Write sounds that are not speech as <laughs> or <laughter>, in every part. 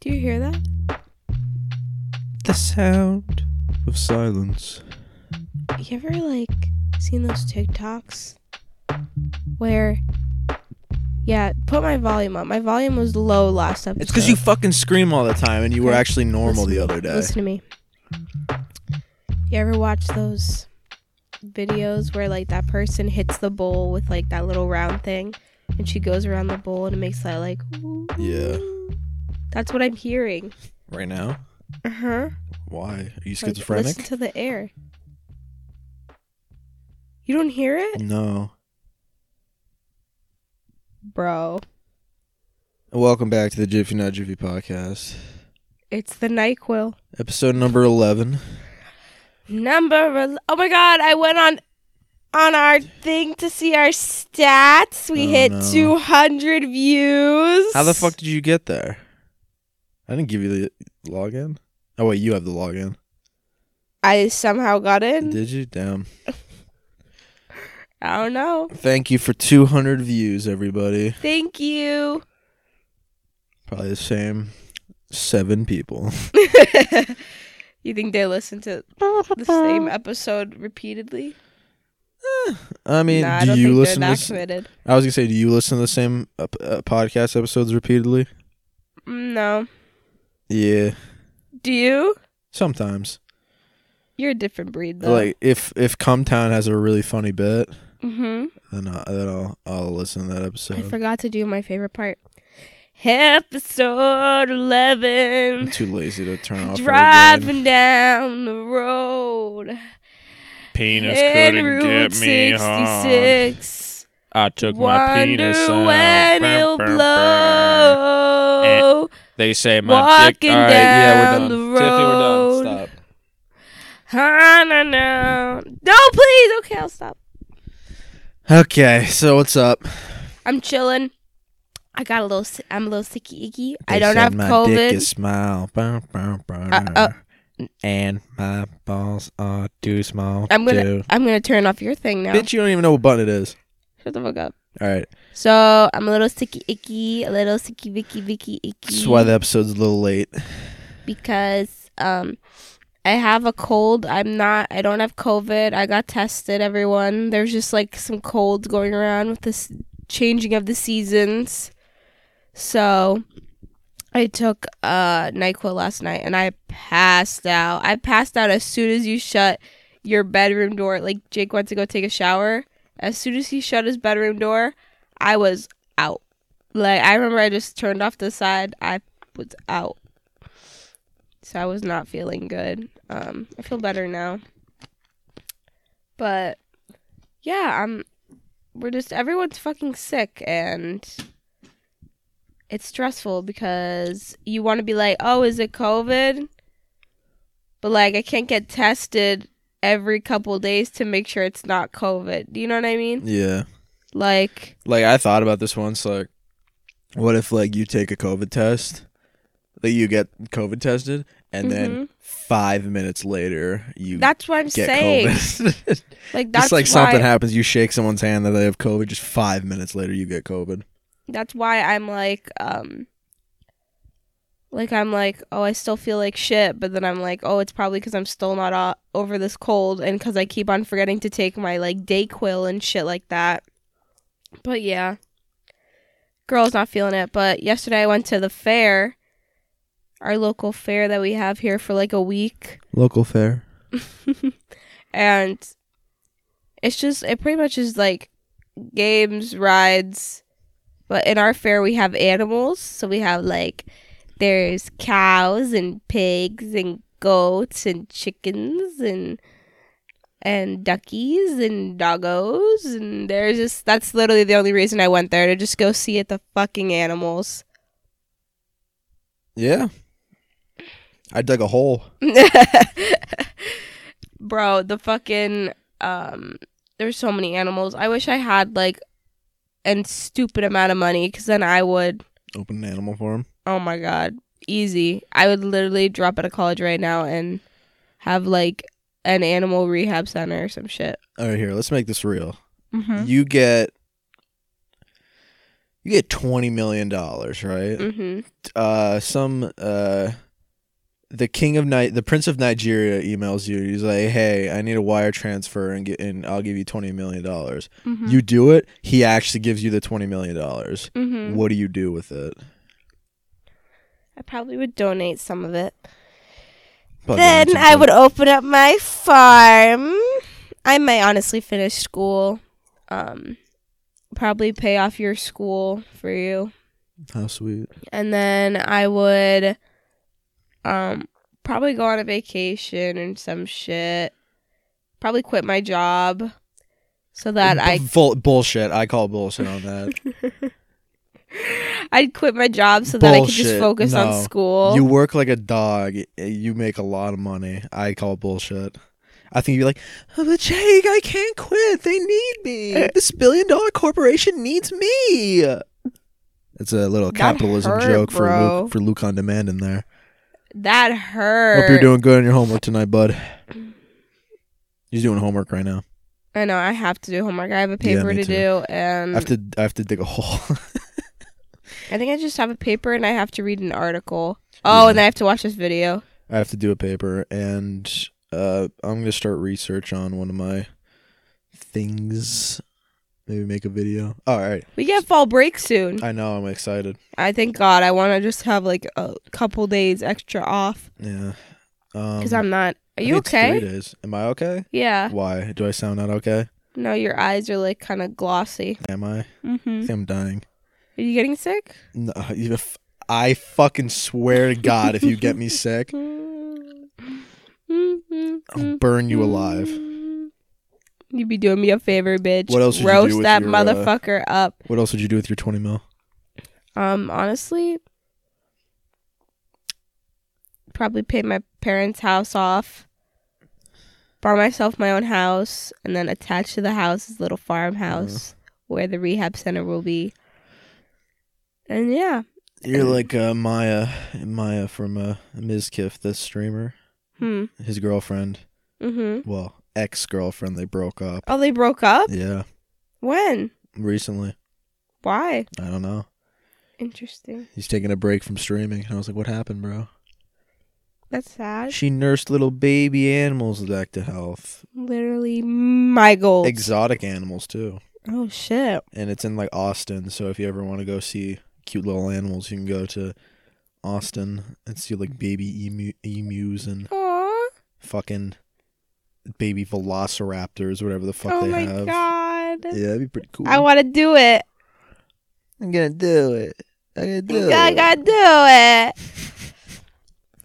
Do you hear that? The sound of silence. You ever like seen those TikToks where yeah, put my volume up. My volume was low last episode. It's because you fucking scream all the time, and you were actually normal Listen the other day. Listen to me. You ever watch those videos where like that person hits the bowl with like that little round thing and she goes around the bowl and it makes that like Yeah. That's what I'm hearing. Right now? Uh-huh. Why? Are you Like, schizophrenic? listen to the air. You don't hear it? no. Bro. Welcome back to the Jiffy Not Jiffy podcast, It's the NyQuil. episode number eleven. Number el- Oh my god, I went on on our thing to see our stats. We Oh, hit no. 200 views. How the fuck did you get there? I didn't give you the login. Oh wait, you have the login. I somehow got in. Did you? Damn. <laughs> I don't know. Thank you for two hundred views, everybody. Thank you. Probably the same seven people. <laughs> <laughs> you think they listen to the same episode repeatedly? I mean, nah, I do you listen? To, committed. I was gonna say, do you listen to the same uh, uh, podcast episodes repeatedly? Mm, No. Yeah, Do you? sometimes. You're a different breed, though. Like if if Cumtown has a really funny bit, mm-hmm. then I, then I'll I'll listen to that episode. I forgot to do my favorite part. Episode 11. I'm too lazy to turn off. Driving down the road. Penis in couldn't Route get me hard. 66. I took my penis out. when Brr, it'll brr, brr. Blow. They say my dick. Walking All right, yeah, we're the done. Tiffany, we're done. Stop. Ah, no, no. No, please. Okay, I'll stop. Okay, so what's up? I'm chilling. I got a little. si- I'm a little sicky icky. I don't said have my COVID. Dick is small. Uh, uh. and my balls are too small. I'm gonna. too. I'm gonna turn off your thing now. Bitch, you don't even know what button it is. Shut the fuck up. All right, So I'm a little sticky icky, a little sticky vicky vicky icky. that's why the episode's a little late. because um I have a cold. I'm not I don't have COVID. I got tested, everyone. There's just like some colds going around with this changing of the seasons. So I took uh NyQuil last night and I passed out. I passed out as soon as you shut your bedroom door. Like Jake went to go take a shower. As soon as he shut his bedroom door, I was out. Like I remember I just turned off the side. I was out. So I was not feeling good. Um, I feel better now. But yeah, I'm we're just everyone's fucking sick and it's stressful because you want to be like, "Oh, is it COVID?" But like I can't get tested every couple days to make sure it's not COVID. Do you know what I mean? Yeah, Like like I thought about this once. Like, what if like you take a COVID test, that you get COVID tested, and then Mhm. five minutes later you that's what I'm saying. <laughs> <laughs> Like that's just like something happens, you shake someone's hand that they have COVID. Just five minutes later, you get COVID. that's why I'm like, um, like I'm like, oh, I still feel like shit, but then I'm like, oh, it's probably because I'm still not o- over this cold, and because I keep on forgetting to take my like Dayquil and shit like that. But yeah, girl's not feeling it. But yesterday I went to the fair, our local fair that we have here for like a week, Local fair. <laughs> and it's just it pretty much is like games, rides. But in our fair we have animals, so we have like there's cows and pigs and goats and chickens and and duckies and doggos and there's just that's literally the only reason I went there to just go see it the fucking animals. Yeah. I dug a hole. <laughs> Bro, the fucking um there's so many animals. I wish I had like an stupid amount of money cuz then I would Open an animal farm. Oh my god, easy. I would literally drop out of college right now and have like an animal rehab center or some shit. All right, here. Let's make this real. Mhm. You get You get twenty million dollars, right? Mm-hmm. uh some uh the king of night the prince of nigeria emails you he's like hey i need a wire transfer and get and i'll give you 20 million dollars Mm-hmm. you do it he actually gives you the 20 million dollars mm-hmm. what do you do with it I probably would donate some of it. But then I would open up my farm. I might honestly finish school. Um, probably pay off your school for you, how sweet and then I would, um, probably go on a vacation and some shit. Probably quit my job, so that I Full, bullshit i call bullshit on that <laughs> <laughs> I'd quit my job so that I could just focus No. on school. you work like a dog eh, you make a lot of money i call bullshit I think you'd be like, oh, but Jake, I can't quit. They need me. Eh. This billion dollar corporation needs me. It's a little That capitalism hurt, joke for. Luke, for Luke on demand in there. that hurt. Hope you're doing good on your homework tonight, bud. He's doing homework right now. I know I have to do homework. I have a paper me to too. do, I and have to I have to dig a hole. <laughs> I think I just have a paper and I have to read an article. Oh, Yeah. and I have to watch this video. I have to do a paper, and uh, I'm gonna start research on one of my things. Maybe make a video. All right, We get fall break soon. I know. I'm excited. I thank God. I want to just have like a couple days extra off Yeah. Um, because I'm not. Are I you it's Three days. Am I okay? Yeah. Why do I sound not okay? No, your eyes are like kind of glossy. Am I? I Mm-hmm. think I'm dying. Are you getting sick? No, if I fucking swear to God, if you get me sick, I'll <laughs> burn you alive. You'd be doing me a favor, bitch. What else would you do Roast with that your, uh, motherfucker up. What else would you do with your 20 mil? Um, honestly, probably pay my parents' house off, buy myself my own house, and then attach to the house is a little farmhouse where the rehab center will be. And yeah, You're like uh, Maya, Maya from uh, Mizkif, the streamer. hmm, His girlfriend, mm-hmm. well, ex girlfriend, they broke up. Oh, they broke up. Yeah, When? recently. Why? I don't know. Interesting. He's taking a break from streaming. And I was like, what happened, bro? That's sad. She nursed little baby animals back to health. Literally my goals. Exotic animals, too. oh shit. And it's in like Austin. So if you ever want to go see cute little animals, you can go to Austin and see like baby emu- emus and Aw. fucking baby velociraptors, whatever the fuck Oh they my have. god. Yeah, that'd be pretty cool. I want to do it. I'm gonna do it. I'm gonna do it. I gotta do it.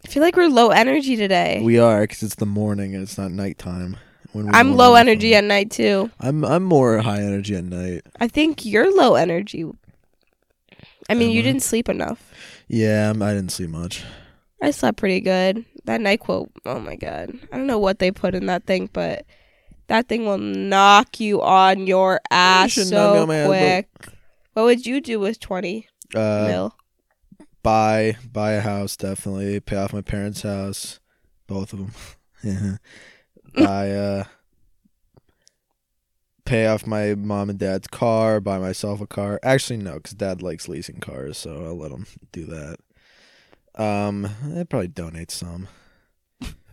I feel like we're low energy today. We are because it's the morning and it's not nighttime. When I'm low energy phone. at night too. I'm I'm more high energy at night. I think you're low energy. I mean, you I? didn't sleep enough. Yeah, I'm, didn't sleep much. I slept pretty good. That NyQuil, oh my god. I don't know what they put in that thing, but that thing will knock you on your ass should knock me so on my ass, quick. What would you do with 20 Uh, mil? buy buy a house definitely. Pay off my parents' house, both of them. Yeah. <laughs> <laughs> buy uh. Pay off my mom and dad's car. Buy myself a car. Actually, no, because dad likes leasing cars, so I'll let him do that. Um, I'd probably donate some.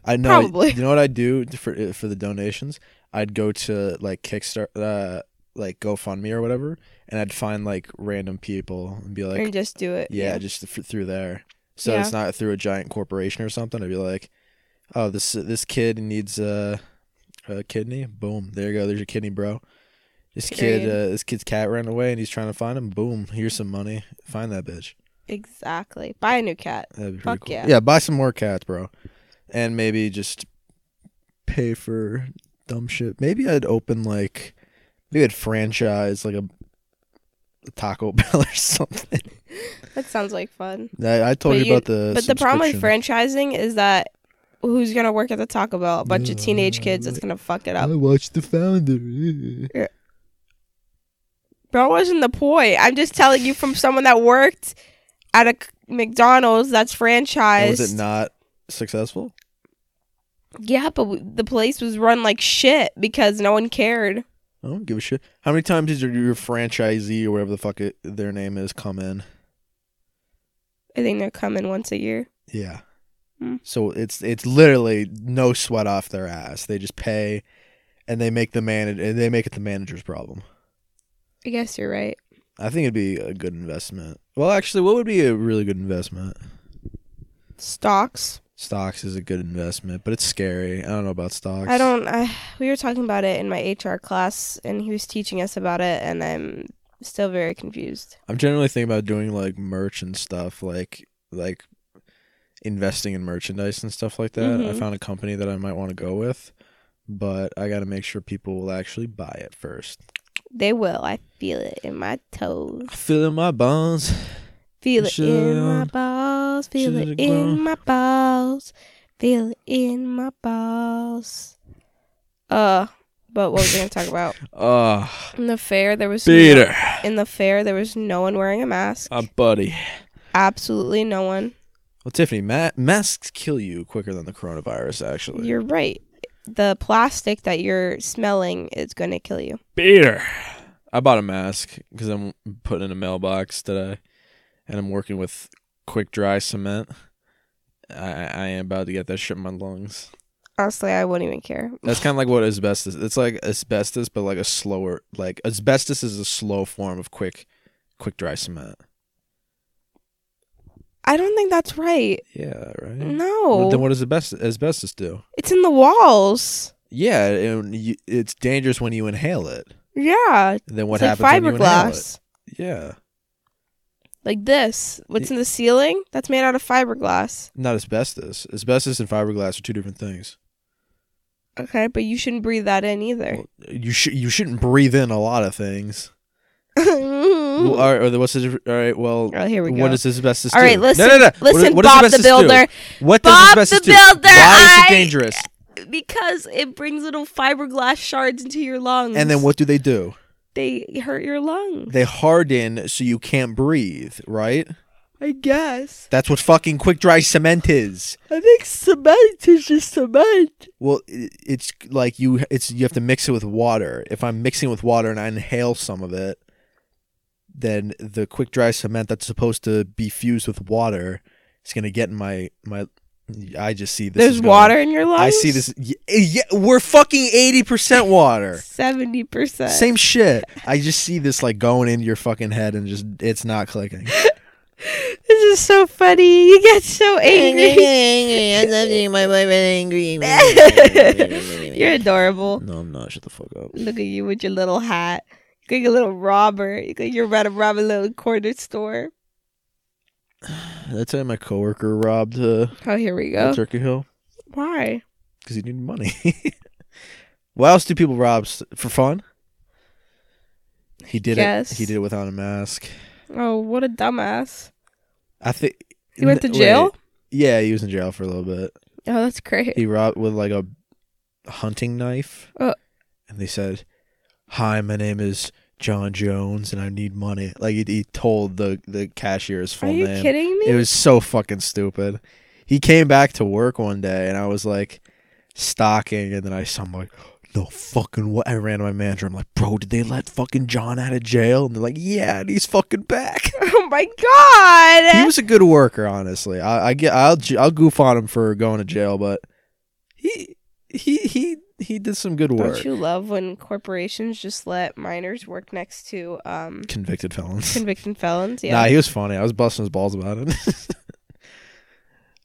I know. Probably. You know what I'd do for for the donations? I'd go to like Kickstart, uh, like GoFundMe or whatever, and I'd find like random people and be like, and just do it. yeah, just th- through there. So Yeah. it's not through a giant corporation or something. I'd be like, oh, this this kid needs a, a kidney. Boom, there you go. There's your kidney, bro. This kid, uh, this kid's cat ran away and he's trying to find him. Boom, here's some money. Find that bitch. Exactly. Buy a new cat. That'd be pretty Fuck cool. yeah. Yeah, buy some more cats, bro, and maybe just pay for dumb shit. Maybe I'd open like, maybe I'd franchise like a, a Taco <laughs> Bell or something. That sounds like fun. I, I told But you, you- about the. But the problem with subscription. franchising is that who's gonna work at the Taco Bell? A bunch of teenage kids that's gonna fuck it up. I watched the founder. Bro, wasn't the point. I'm just telling you from someone that worked at a McDonald's that's franchised. Was it not successful? Yeah, but w- the place was run like shit because no one cared. I don't give a shit. How many times did your, your franchisee or whatever the fuck it, their name is come in? I think they're coming once a year. Yeah. Hmm. So it's it's literally no sweat off their ass. They just pay, and they make the manage they make it the manager's problem. I guess you're right. I think it'd be a good investment. Well, actually, what would be a really good investment? Stocks. Stocks is a good investment, but it's scary. I don't know about stocks. I don't. I we were talking about it in my HR class, and he was teaching us about it, and I'm still very confused. I'm generally thinking about doing like merch and stuff, like like investing in merchandise and stuff like that. I Mhm. found a company that I might want to go with, but I got to make sure people will actually buy it first. They will. I feel it in my toes. I feel it in my bones. Feel it in my balls. Feel it in my balls. Feel it in my balls. Uh, but what I gonna talk about? <laughs> Uh, In the fair, there was Peter, No, in the fair, there was no one wearing a mask. uh, buddy. Absolutely no one. Well, Tiffany, ma- masks kill you quicker than the coronavirus. Actually, You're right. The plastic that you're smelling is gonna kill you. Peter. I bought a mask because I'm putting in a mailbox today, and I'm working with quick dry cement. I, I am about to get that shit in my lungs. Honestly, I wouldn't even care. That's kind of like what asbestos. It's like asbestos, but like a slower. Like asbestos is a slow form of quick, quick dry cement. I don't think that's right. Yeah, right. No, Then what does asbestos, asbestos do? it's in the walls. Yeah, and you, it's dangerous when you inhale it. Yeah, Then what it's like happens when you inhale it? fiberglass. Yeah, Like this. What's in the ceiling? That's made out of fiberglass. not asbestos. Asbestos and fiberglass are two different things. Okay, but you shouldn't breathe that in either. You should you shouldn't breathe in a lot of things. <laughs> Well, all right, or the- what's the? All right, well, oh, here we go. what does asbestos All do? right, listen, no, no, no. What- listen, what does Bob the asbestos do? Builder. What does Bob asbestos the do? Builder, Why is it dangerous? Because it brings little fiberglass shards into your lungs. And then what do they do? They hurt your lungs. They harden so you can't breathe, right? I guess. That's what fucking quick dry cement is. I think cement is just cement. Well, it's like you it's you have to mix it with water. If I'm mixing with water and I inhale some of it, then the quick dry cement that's supposed to be fused with water is going to get in my my I just see this There's is going- water in your lungs. I see this yeah, yeah we're fucking 80% water. Seventy percent. Same <laughs> shit. I just see this like going into your fucking head and just it's not clicking. This is so funny. You get so <laughs> angry. I love you, my boyfriend <laughs> angry. You're adorable. No, I'm not. Shut the fuck up. Look at you with your little hat. Like a little robber. You look like you're about to rob a little corner store. That's how my coworker robbed uh, Oh, here we go. Turkey Hill Why? because he needed money. <laughs> what else do people rob for fun? He did Guess. it. He did it without a mask. Oh, what a dumbass. I think He went to Wait. jail? Yeah, he was in jail for a little bit. Oh, that's great. He robbed with like a hunting knife, Uh. and they said, "Hi, my name is John Jones, and I need money." Like he, he told the the cashier his full Are you name. kidding me? It was so fucking stupid. He came back to work one day, and I was like stalking, and then I saw him like, no fucking what? I ran to my manager. I'm like, bro, did they let fucking John out of jail? And they're like, yeah, and he's fucking back. <laughs> oh my god. he was a good worker, honestly. I, I get, I'll, I'll goof on him for going to jail, but he, he, he, he did some good work. Don't you love when corporations just let minors work next to um Convicted felons. convicted felons? <laughs> Yeah. Nah, he was funny. I was busting his balls about it. <laughs>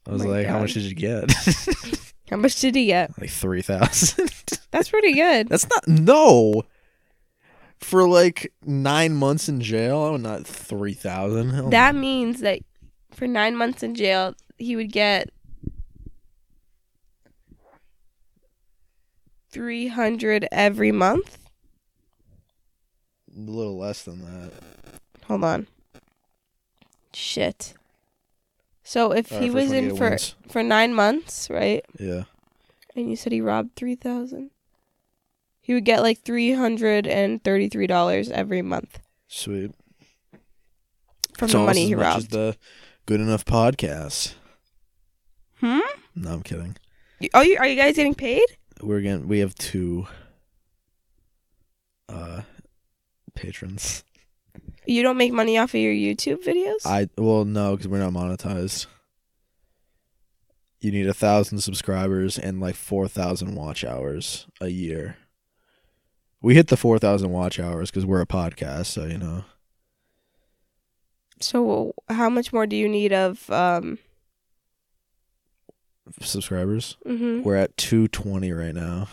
I was Oh like, how much did you get? <laughs> How much did he get? like three thousand. That's pretty good. That's not no. For like nine months in jail, I'm not three thousand. That means that for nine months in jail, he would get three hundred every month. a little less than that. Hold on. Shit. So if he was 28 in for wins. for nine months, right? Yeah, And you said he robbed three thousand. He would get like three hundred and thirty-three dollars every month sweet. from It's the almost money as he much as robbed. the good enough podcast. Hmm. No, I'm kidding. Oh, you are you guys getting paid? We're getting we have two. uh patrons. You don't make money off of your YouTube videos? I well no, because we're not monetized. You need a thousand subscribers and like four thousand watch hours a year. We hit the four thousand watch hours because we're a podcast, so you know. so how much more do you need of um Subscribers. mhm. We're at two twenty right now.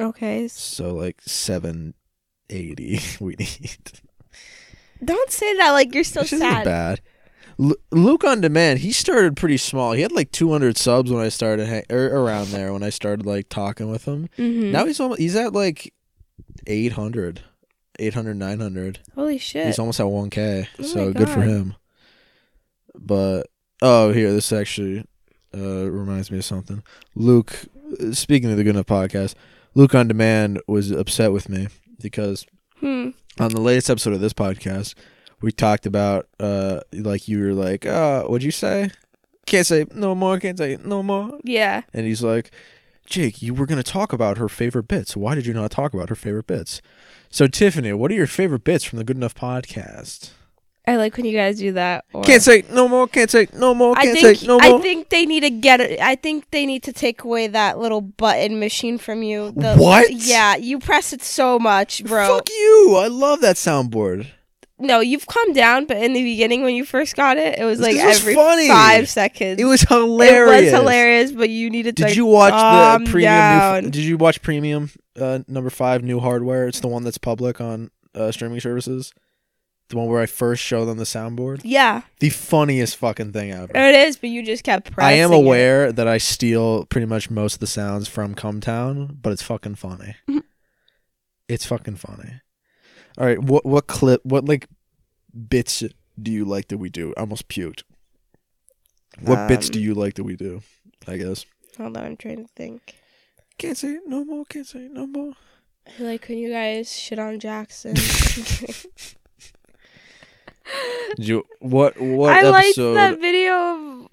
Okay. So like seven eighty <laughs> we need. Don't say that like you're so Which isn't sad. bad. Lu Luke on demand. He started pretty small. He had like 200 subs when I started, hang- or around there when I started like talking with him. Mhm. Now he's almost he's at like 800, 800, 900. Holy shit. He's almost at 1k. Oh so good for him. But oh, here this actually uh reminds me of something. Luke, speaking of the Good Enough podcast, Luke on demand was upset with me because hmm. on the latest episode of this podcast, we talked about uh like you were like, uh, what'd you say? Can't say no more, can't say no more. Yeah. And he's like, Jake, you were gonna talk about her favorite bits. Why did you not talk about her favorite bits? So Tiffany, what are your favorite bits from the Good Enough podcast? I like when you guys do that. Or Can't say no more, can't say no more, can't think say no more. I think they need to get it. I think they need to take away that little button machine from you. The, What? Yeah, you press it so much, bro. Fuck you! I love that soundboard. No, you've calmed down, but in the beginning when you first got it, it was like was every funny. five seconds. It was hilarious. It was hilarious, but you needed to. Did like, you watch the premium? New, did you watch premium uh, number five new hardware? It's the one that's public on uh, streaming services. The one where I first show them the soundboard. Yeah, The funniest fucking thing ever. it is, but you just kept pressing. I am it. aware that I steal pretty much most of the sounds from Cumtown, but it's fucking funny. <laughs> It's fucking funny. All right, what what clip? What like bits do you like that we do? I almost puked. What bits Um, do you like that we do? I guess. Hold on, I'm trying to think. Can't say no more. Can't say no more. I like when you guys shit on Jackson. <laughs> <laughs> Did you what what I liked episode? that video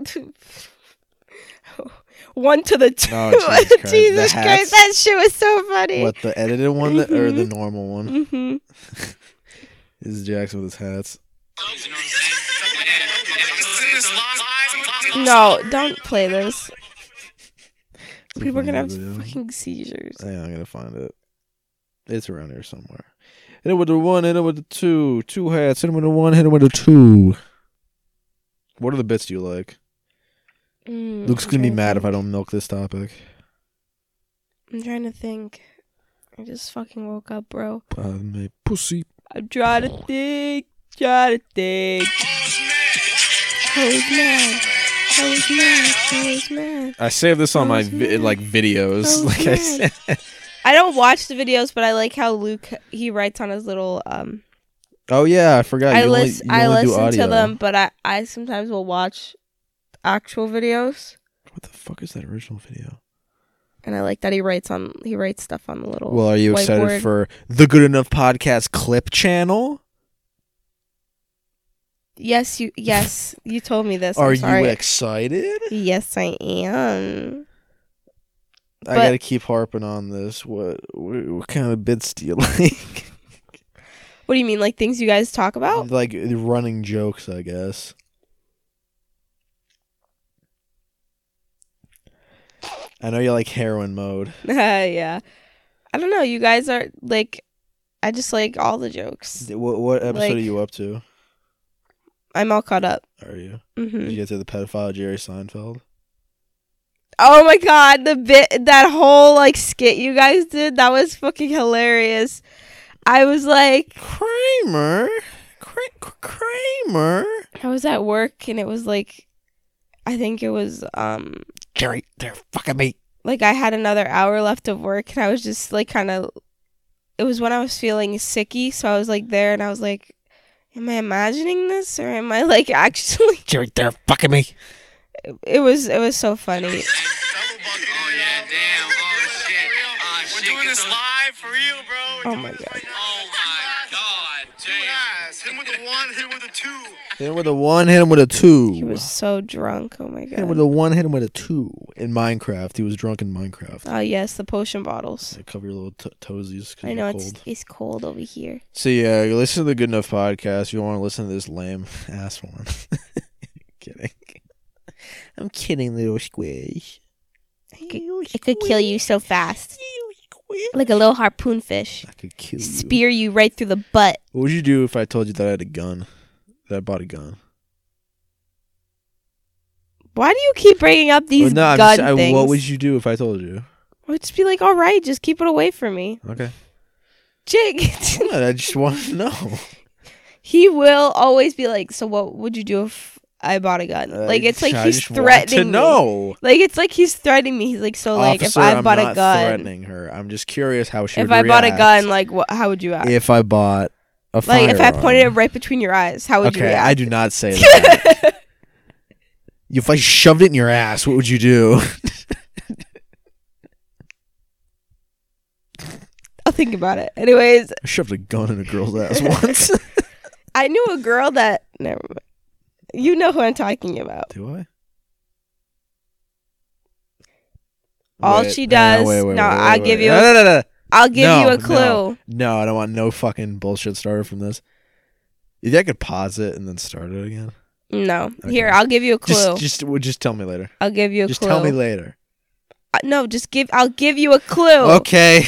of <laughs> one to the two. Oh, <laughs> Jesus Christ. Jesus Christ, that shit was so funny. What the edited one that, or the Mhm. normal one? hmm <laughs> This is Jackson with his hats. No, don't play this. People are gonna have video. fucking seizures. Yeah, I'm gonna find it. It's around here somewhere. Hit him with the one, hit him with the two. Two hats, hit him with the one, hit him with the two. What are the bits you like? Mm, Luke's I'm gonna be mad if I don't milk this topic. I'm trying to think. I just fucking woke up, bro. Uh, my pussy. I'm trying to think. Trying to think. I was mad. I was mad. I was mad. I saved this on my vi- like videos. Like I said. <laughs> I don't watch the videos, but I like how Luke he writes on his little um. Oh yeah, I forgot. I you only, I listen to them, but I I sometimes will watch actual videos, What the fuck is that original video? and I like that he writes on he writes stuff on the little. Well, are you excited for the Good Enough Podcast clip channel? Yes, you. Yes, you told me this. Are you excited? Yes, I am. I But- gotta keep harping on this. What, what what kind of bits do you <laughs> like? What do you mean, like things you guys talk about? like running jokes, I guess. I know you like heroin mode. <laughs> yeah, I don't know. You guys are like, I just like all the jokes. What what episode Like- are you up to? I'm all caught up. Are you? hmm Did you get to the pedophile Jerry Seinfeld? Oh my god, the bit that whole like skit you guys did that was fucking hilarious. I was like, Kramer, Kra- Kramer, I was at work and it was like, I think it was um Jerry, they're fucking me. like I had another hour left of work and I was just like kind of. It was when I was feeling sicky, so I was like there and I was like, "Am I imagining this or am I like <laughs> actually?" Jerry, they're fucking me. It was it was so funny. Oh yeah, damn. Oh shit. Oh. We're doing this live for real, bro. Oh my god. Oh my god. Two Damn. Hit him with the one, hit him with the two. Hit him with a one, hit him with a two. He was so drunk. Oh my god. hit him with god. a one, hit him with a two. In Minecraft, he was drunk in Minecraft. Oh yes, the potion bottles. Yeah, cover your little t- toesies. 'cause I know you're it's cold. it's cold over here. So yeah, you listen to the Good Enough podcast. You don't want to listen to this lame <laughs> ass one? <laughs> kidding. I'm kidding, little squish. It could kill you so fast, like a little harpoon fish. I could kill you. Spear you right through the butt. What would you do if I told you that I had a gun? That I bought a gun. Why do you keep bringing up these Well, no, gun just- I- things? what would you do if I told you? I would just be like, all right, just keep it away from me, Okay. Jake. I just want to know. <laughs> he will always be like, so what would you do if I bought a gun? Uh, like it's like I he's threatening know. Like it's like he's threatening me. He's like, so like Officer, if I I'm bought a not gun, threatening her. I'm just curious how she if would I bought a react gun, like what? How would you act? if I bought a like if I pointed it right between your eyes, how would you Okay, react? I do not say <laughs> that. if I shoved it in your ass, what would you do? <laughs> I'll think about it. Anyways, I shoved a gun in a girl's ass once. <laughs> I knew a girl that never mind. You know who I'm talking about. do I? All Wait, she no, does- wait, wait, no, I'll give you No, a- no, no, no. I'll give No, you a clue. No, I don't want no fucking bullshit started from this. You think I could pause it and then start it again? No. Okay. Here, I'll give you a clue. Just, just, well, just tell me later. I'll give you a clue. Just clue. tell me later. Uh, no, just give. I'll give you a clue. Okay.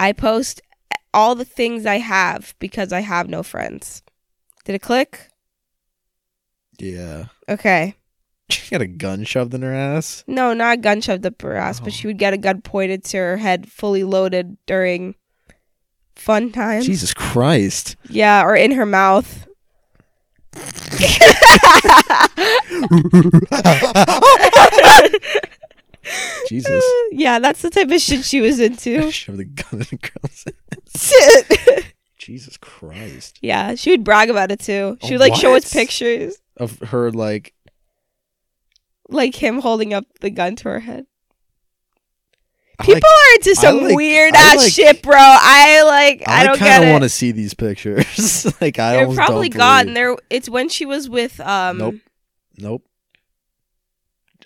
I post all the things I have because I have no friends. Did it click? Yeah. Okay. She got a gun shoved in her ass. No, not a gun shoved up her ass, Oh. but she oh. would get a gun pointed to her head, fully loaded during fun times. Jesus Christ. Yeah, or in her mouth. Jesus. <laughs> yeah, that's the type of shit she was into. <laughs> Shove the gun in a girl's <laughs> Shit. Jesus Christ. yeah, she would brag about it too. She Oh, would like show us pictures, Of her like like him holding up the gun to her head. People like- are into some like- weird ass like- shit, bro. I like. I, I, don't kind get of it. want to see these pictures. <laughs> like I They're probably gone. There. It's when she was with um Nope. Nope.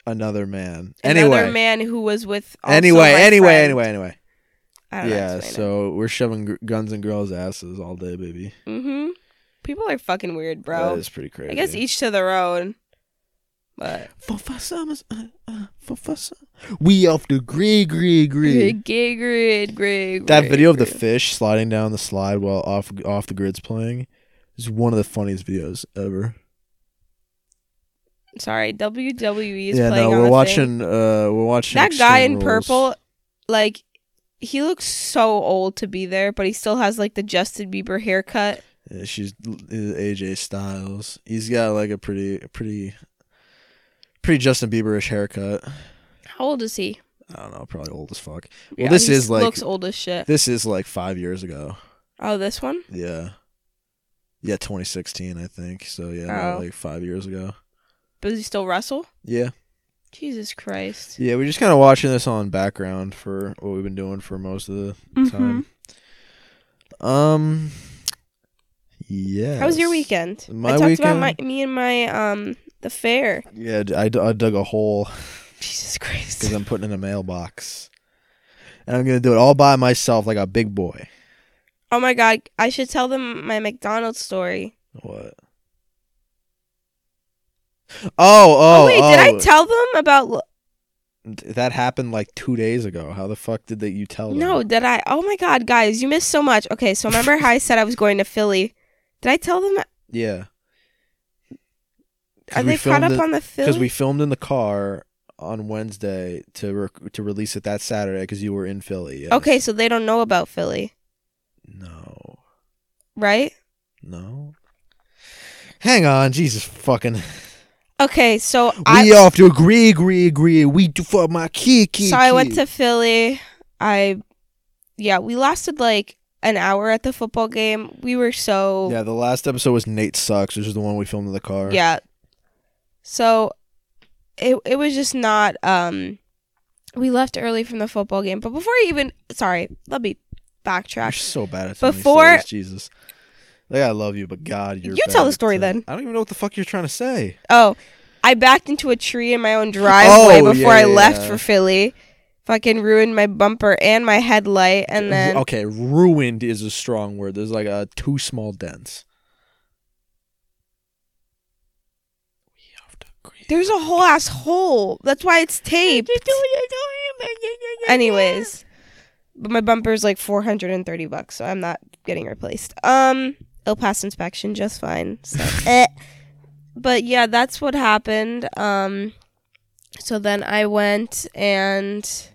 Another man. another Anyway. man who was with. Anyway, anyway, friend. anyway, anyway. I don't know how to Yeah, explain it. so we're shoving guns in girls' asses all day, baby. Mm-hmm. People are fucking weird, bro. is pretty crazy. I guess each to their own. But For for summers, uh, uh, for for sum- We off the grid, gray, gray. gay grid, grid. That video of the fish sliding down the slide while off off the grid's playing is one of the funniest videos ever. Sorry, WWE is yeah, playing no, we're the watching. Thing. Uh, we're watching That guy in Rules. purple, like, he looks so old to be there, but he still has like the Justin Bieber haircut. Yeah, she's AJ Styles. He's got like a pretty, pretty, pretty Justin Bieberish haircut. How old is he? I don't know, probably old as fuck. Yeah, this is, like- looks old as shit. This is like five years ago. Oh, this one. Yeah, yeah, 2016, I think. So yeah, Oh. like five years ago. But does he still wrestle? Yeah, Jesus Christ. yeah. We're just kind of watching this on background for what we've been doing for most of the Mhm. time. Um, yeah. How was your weekend? My I talked weekend? about my me and my um the fair. Yeah, I, d- I dug a hole <laughs> Jesus Christ. because I'm putting in a mailbox, and I'm gonna do it all by myself like a big boy. Oh my god, I should tell them my McDonald's story. What? Oh, oh, Oh, wait, did I oh. tell them about that happened like two days ago. How the fuck did that you tell them? No, did I? Oh my god, guys, you missed so much. Okay, so remember how I said I was going to Philly? Did I tell them? Yeah. Are they caught up on the Philly? Because we filmed in the car on Wednesday to to release it that Saturday because you were in Philly. yes. Okay, so they don't know about Philly, No. right? No. Hang on, Jesus fucking. Okay, so we I have to agree, agree, agree. We do for my kid, kid. so I went to Philly. I yeah, we lasted like an hour at the football game. We were so Yeah, the last episode was Nate sucks, which is the one we filmed in the car. Yeah. So it it was just not um we left early from the football game. But before I even sorry, let me You're backtrack. so bad at Before- stories, Jesus. Like I love you, but God, you're. You tell the story then. I don't even know what the fuck you're trying to say. Oh, I backed into a tree in my own driveway Oh, before yeah, I left for Philly. Fucking ruined my bumper and my headlight, and then okay, ruined is a strong word. There's like a two small dents. We have to agree. there's a whole ass hole. That's why it's taped. Anyways, but my bumper's like 430 bucks, so I'm not getting replaced. Um, it'll pass inspection just fine. So, <laughs> eh. But yeah, that's what happened. Um, so then I went and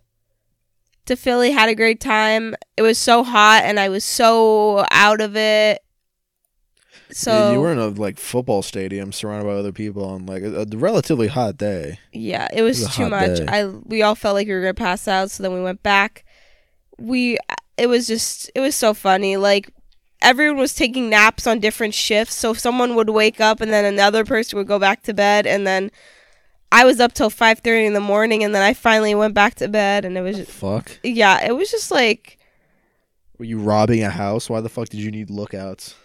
to Philly, had a great time. It was so hot, and I was so out of it. So you were in a like football stadium surrounded by other people on like a, a relatively hot day. Yeah, it was, It was too much. day. I we all felt like we were gonna pass out, so then we went back. We it was just it was so funny. Like everyone was taking naps on different shifts, so someone would wake up and then another person would go back to bed, and then I was up till five thirty in the morning, and then I finally went back to bed, and it was just, Fuck. yeah, it was just like Were you robbing a house? Why the fuck did you need lookouts?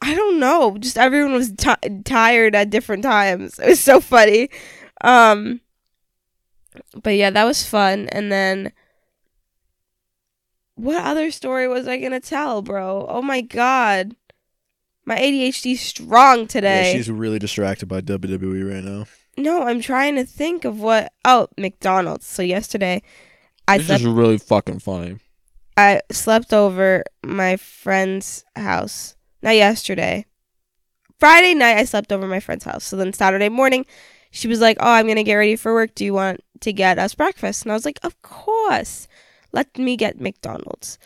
I don't know. Just everyone was ti tired at different times. <laughs> It was so funny. Um, but yeah, that was fun. And then, what other story was I gonna tell, bro? Oh my god, my ADHD strong today. Yeah, she's really distracted by WWE right now. No, I'm trying to think of what. Oh, McDonald's. So yesterday, I this slept. is really fucking funny. I slept over my friend's house. Not yesterday. Friday night I slept over my friend's house. So then Saturday morning, she was like, "Oh, I'm gonna get ready for work. Do you want to get us breakfast?" And I was like, "Of course. Let me get McDonald's."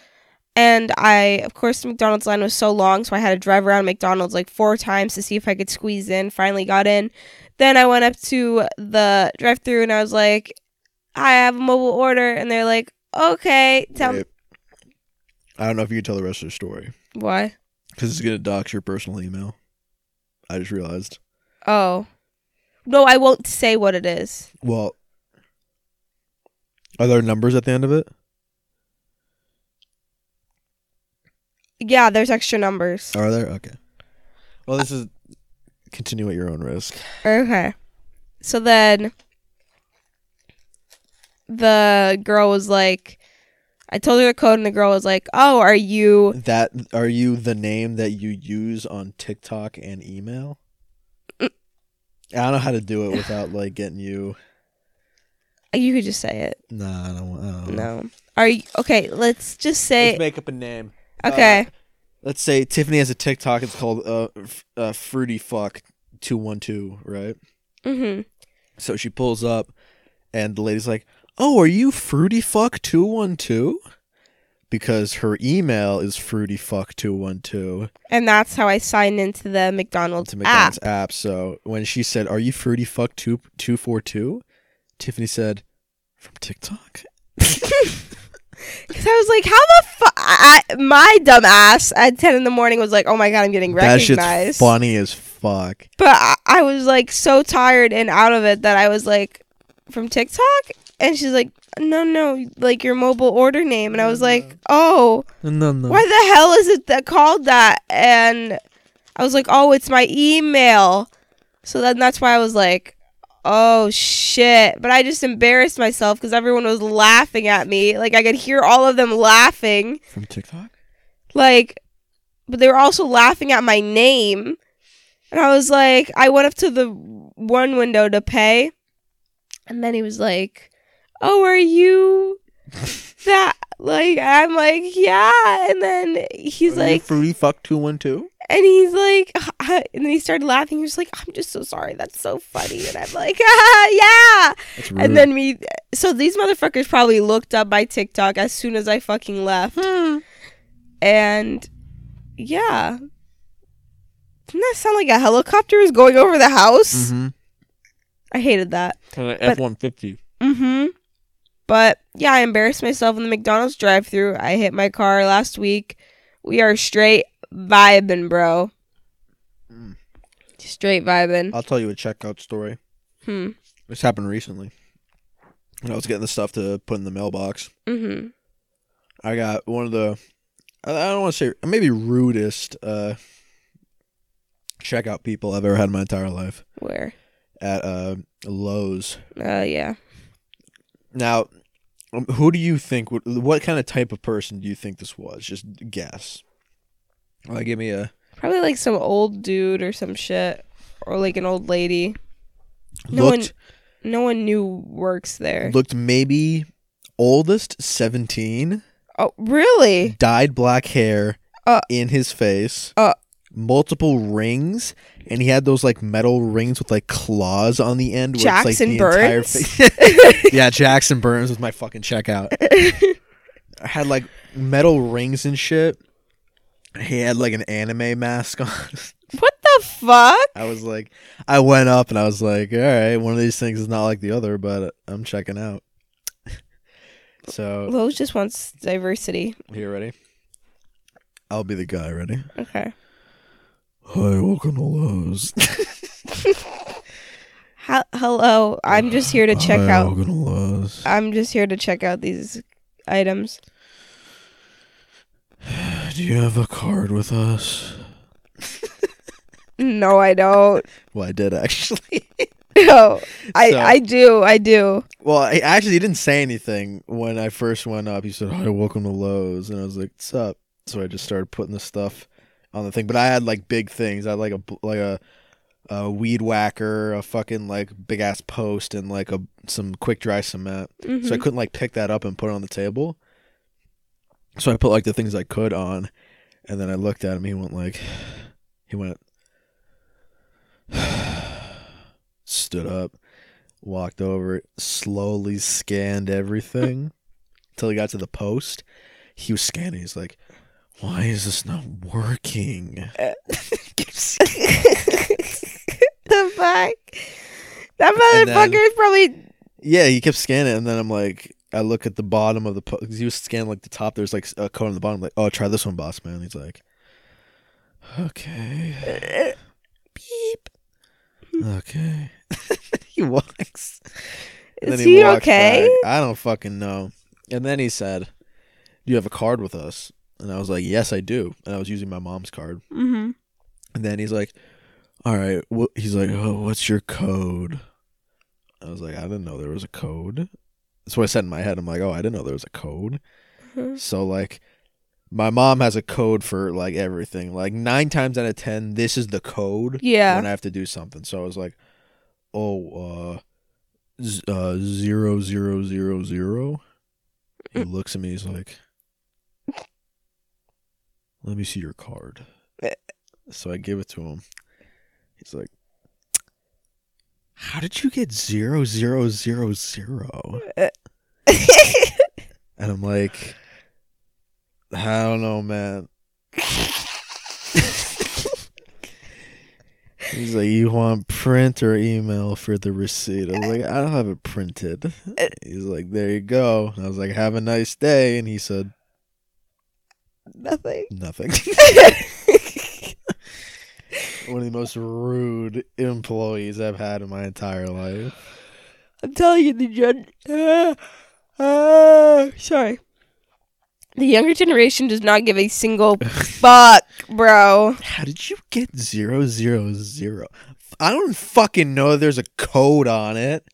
And I, of course, the McDonald's line was so long, so I had to drive around McDonald's like four times to see if I could squeeze in. Finally got in. Then I went up to the drive-through and I was like, "I have a mobile order," and they're like, "Okay, tell me I don't know if you can tell the rest of the story why." because it's gonna dox your personal email. I just realized. Oh. No, I won't say what it is. Well, are there numbers at the end of it? Yeah, there's extra numbers. Are there? Okay. Well, this is continue at your own risk. Okay. So then the girl was like I told her the code and the girl was like, "Oh, are you That are you the name that you use on TikTok and email? I don't know how to do it without like getting you. you could just say it." Nah, I don't. I don't know. No. Are you Okay, let's just say Let's make up a name. Okay. Uh, Let's say Tiffany has a TikTok. It's called uh, uh fruity fuck two one two. Right. mhm. So she pulls up, and the lady's like, "Oh, are you fruity fuck two one two? Because her email is fruity fuck two one two And that's how I signed into the McDonald's, to McDonald's app. app. So when she said, "Are you fruity fuck two two four two? Tiffany said, "From TikTok." <laughs> <laughs> Cuz I was like, "How the fuck I, my dumb ass at 10 in the morning was like, "Oh my god, I'm getting That recognized." shit's funny as fuck. But I, I was like so tired and out of it that I was like, from TikTok? And she's like, no, no, like your mobile order name. And I was like, oh, No, no. why the hell is it that called that? And I was like, oh, it's my email. So then that's why I was like, oh shit. But I just embarrassed myself because everyone was laughing at me. Like I could hear all of them laughing. From TikTok? Like, but they were also laughing at my name. And I was like, I went up to the one window to pay. And then he was like, Oh, are you <laughs> that? Like, I'm like, Yeah. And then he's like, fruity fuck two one two. And he's like, and then he started laughing. He was like, I'm just so sorry. That's so funny. And I'm like, <laughs> ah, yeah. And then we, so these motherfuckers probably looked up my TikTok as soon as I fucking left. And yeah. Didn't that sound like a helicopter was going over the house? Mhm. I hated that. F one fifty. Mm-hmm. But yeah, I embarrassed myself in the McDonald's drive through. I hit my car last week. We are straight vibing, bro. Mm. Straight vibing. I'll tell you a checkout story. Hmm. This happened recently. When I was getting the stuff to put in the mailbox, Mm-hmm. I got one of the I don't want to say maybe rudest uh checkout people I've ever had in my entire life Where? at uh, Lowe's. Uh, yeah. Now, um, who do you think? What kind of type of person do you think this was? Just guess. Like, give me a Probably like some old dude or some shit, or like an old lady. No looked one, no one new works there. looked maybe oldest seventeen, Oh, really? dyed black hair Uh. in his face, Uh. multiple rings, and he had those like metal rings with like claws on the end. where it's, like, Jackson the entire Burns? face- <laughs> <laughs> yeah, Jackson Burns was my fucking checkout. <laughs> I had like metal rings and shit. He had like an anime mask <laughs> on. What the fuck? I was like, I went up and I was like, all right, one of these things is not like the other, but I'm checking out. <laughs> so, Lowe's just wants diversity. you ready? I'll be the guy. Ready? Okay. Hi, welcome to Lowe's. <laughs> Hello. I'm just here to check Hi, out. Welcome to Lowe's. I'm just here to check out these items. Do you have a card with us? <laughs> No, I don't. Well, I did actually. <laughs> No, I So- I do. I do. well, I actually he didn't say anything when I first went up. He said, "Hi, welcome to Lowe's," and I was like, "What's up?" So I just started putting the stuff on the thing. But I had like big things. I had like a like a a weed whacker, a fucking like big ass post, and like a some quick dry cement. So I Mhm. couldn't like pick that up and put it on the table. So I put like the things I could on, and then I looked at him. He went like, he went, <sighs> stood up, walked over, slowly scanned everything <laughs> until he got to the post. He was scanning. He's like, "Why is this not working?" Uh, <laughs> the fuck? That And then- motherfucker is probably. Yeah, he kept scanning, and then I'm like, I look at the bottom of the post. He was scanning like the top. There's like a code on the bottom. like, oh, try this one, boss man. He's like, okay, beep, okay. <laughs> he walks. And Is he walks okay? back. I don't fucking know. And then he said, "Do you have a card with us?" And I was like, "Yes, I do." And I was using my mom's card. Mm-hmm. And then he's like, "All right." Wh-? He's like, "Oh, what's your code?" I was like, "I didn't know there was a code." That's what I said in my head. I'm like, "Oh, I didn't know there was a code." Mhm. So like, my mom has a code for like everything. Like nine times out of ten, this is the code Yeah. when I have to do something. So I was like, "Oh, uh, z- uh zero zero zero zero." He looks at me. He's like, "Let me see your card." So I give it to him. He's like, "How did you get zero zero zero zero?" <laughs> And I'm like, "I don't know, man." He's like, "You want print or email for the receipt?" I was like, "I don't have it printed." He's like, "There you go." And I was like, "Have a nice day," and he said Nothing. nothing. <laughs> One of the most rude employees I've had in my entire life. I'm telling you, the gen- uh, <sighs> uh, sorry. The younger generation does not give a single <laughs> fuck, bro. How did you get zero zero zero? I don't fucking know. There's a code on it.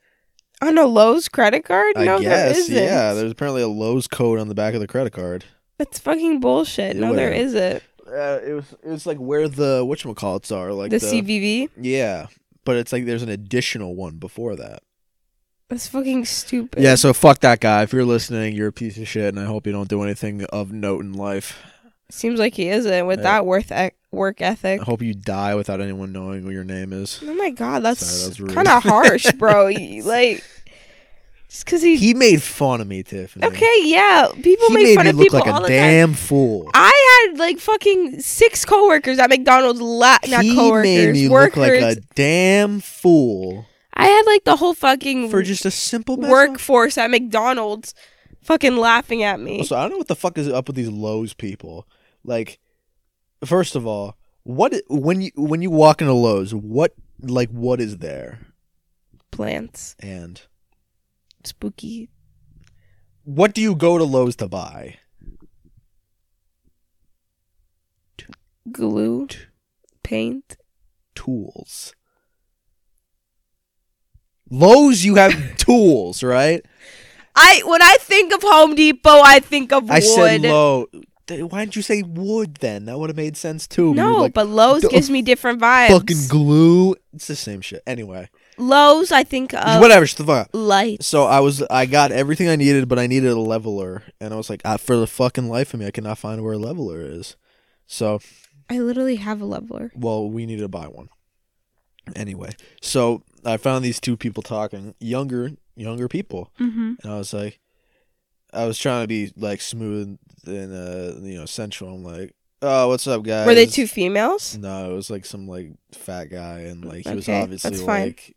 On a Lowe's credit card? I no, there guess. isn't. Yeah, there's apparently a Lowe's code on the back of the credit card. That's fucking bullshit. No, there Whatever. isn't. Uh, it was. It was like where the whatchamacallits are. Like the CVV? Yeah, but it's like there's an additional one before that. That's fucking stupid. Yeah, so fuck that guy. If you're listening, you're a piece of shit, and I hope you don't do anything of note in life. Seems like he isn't with Yeah. that worth e- work ethic. I hope you die without anyone knowing what your name is. Oh my god, that's, Sorry, that kind of harsh, bro. <laughs> Like, just because he. He made fun of me, Tiffany. okay, yeah, people he make made fun me of look people like all a the damn time. fool. I had like fucking six coworkers at McDonald's. La- not he coworkers, made me workers. look like a damn fool I had like the whole fucking for just a simple mess up. workforce at McDonald's, fucking laughing at me. So I don't know what the fuck is up with these Lowe's people. Like, first of all, what when you when you walk into Lowe's, what like what is there? Plants, And spooky. what do you go to Lowe's to buy? glue, paint, tools. Lowe's, you have <coughs> tools, right? I when I think of Home Depot, I think of I wood. said low. Th- Why didn't you say wood then? That would have made sense too. No, like, but Lowe's gives me different vibes. fucking glue. It's the same shit. Anyway, Lowe's, I think of whatever. Shut the fuck up. light. So I was, I got everything I needed, but I needed a leveler, and I was like, ah, for the fucking life of me, I cannot find where a leveler is. So, I literally have a leveler. well, we need to buy one. Anyway, so I found these two people talking, younger, younger people, Mm-hmm. and I was like, I was trying to be like smooth and uh, you know, sensual. I'm like, oh, what's up, guys? Were they two females? No, it was like some like fat guy, and like he was obviously like,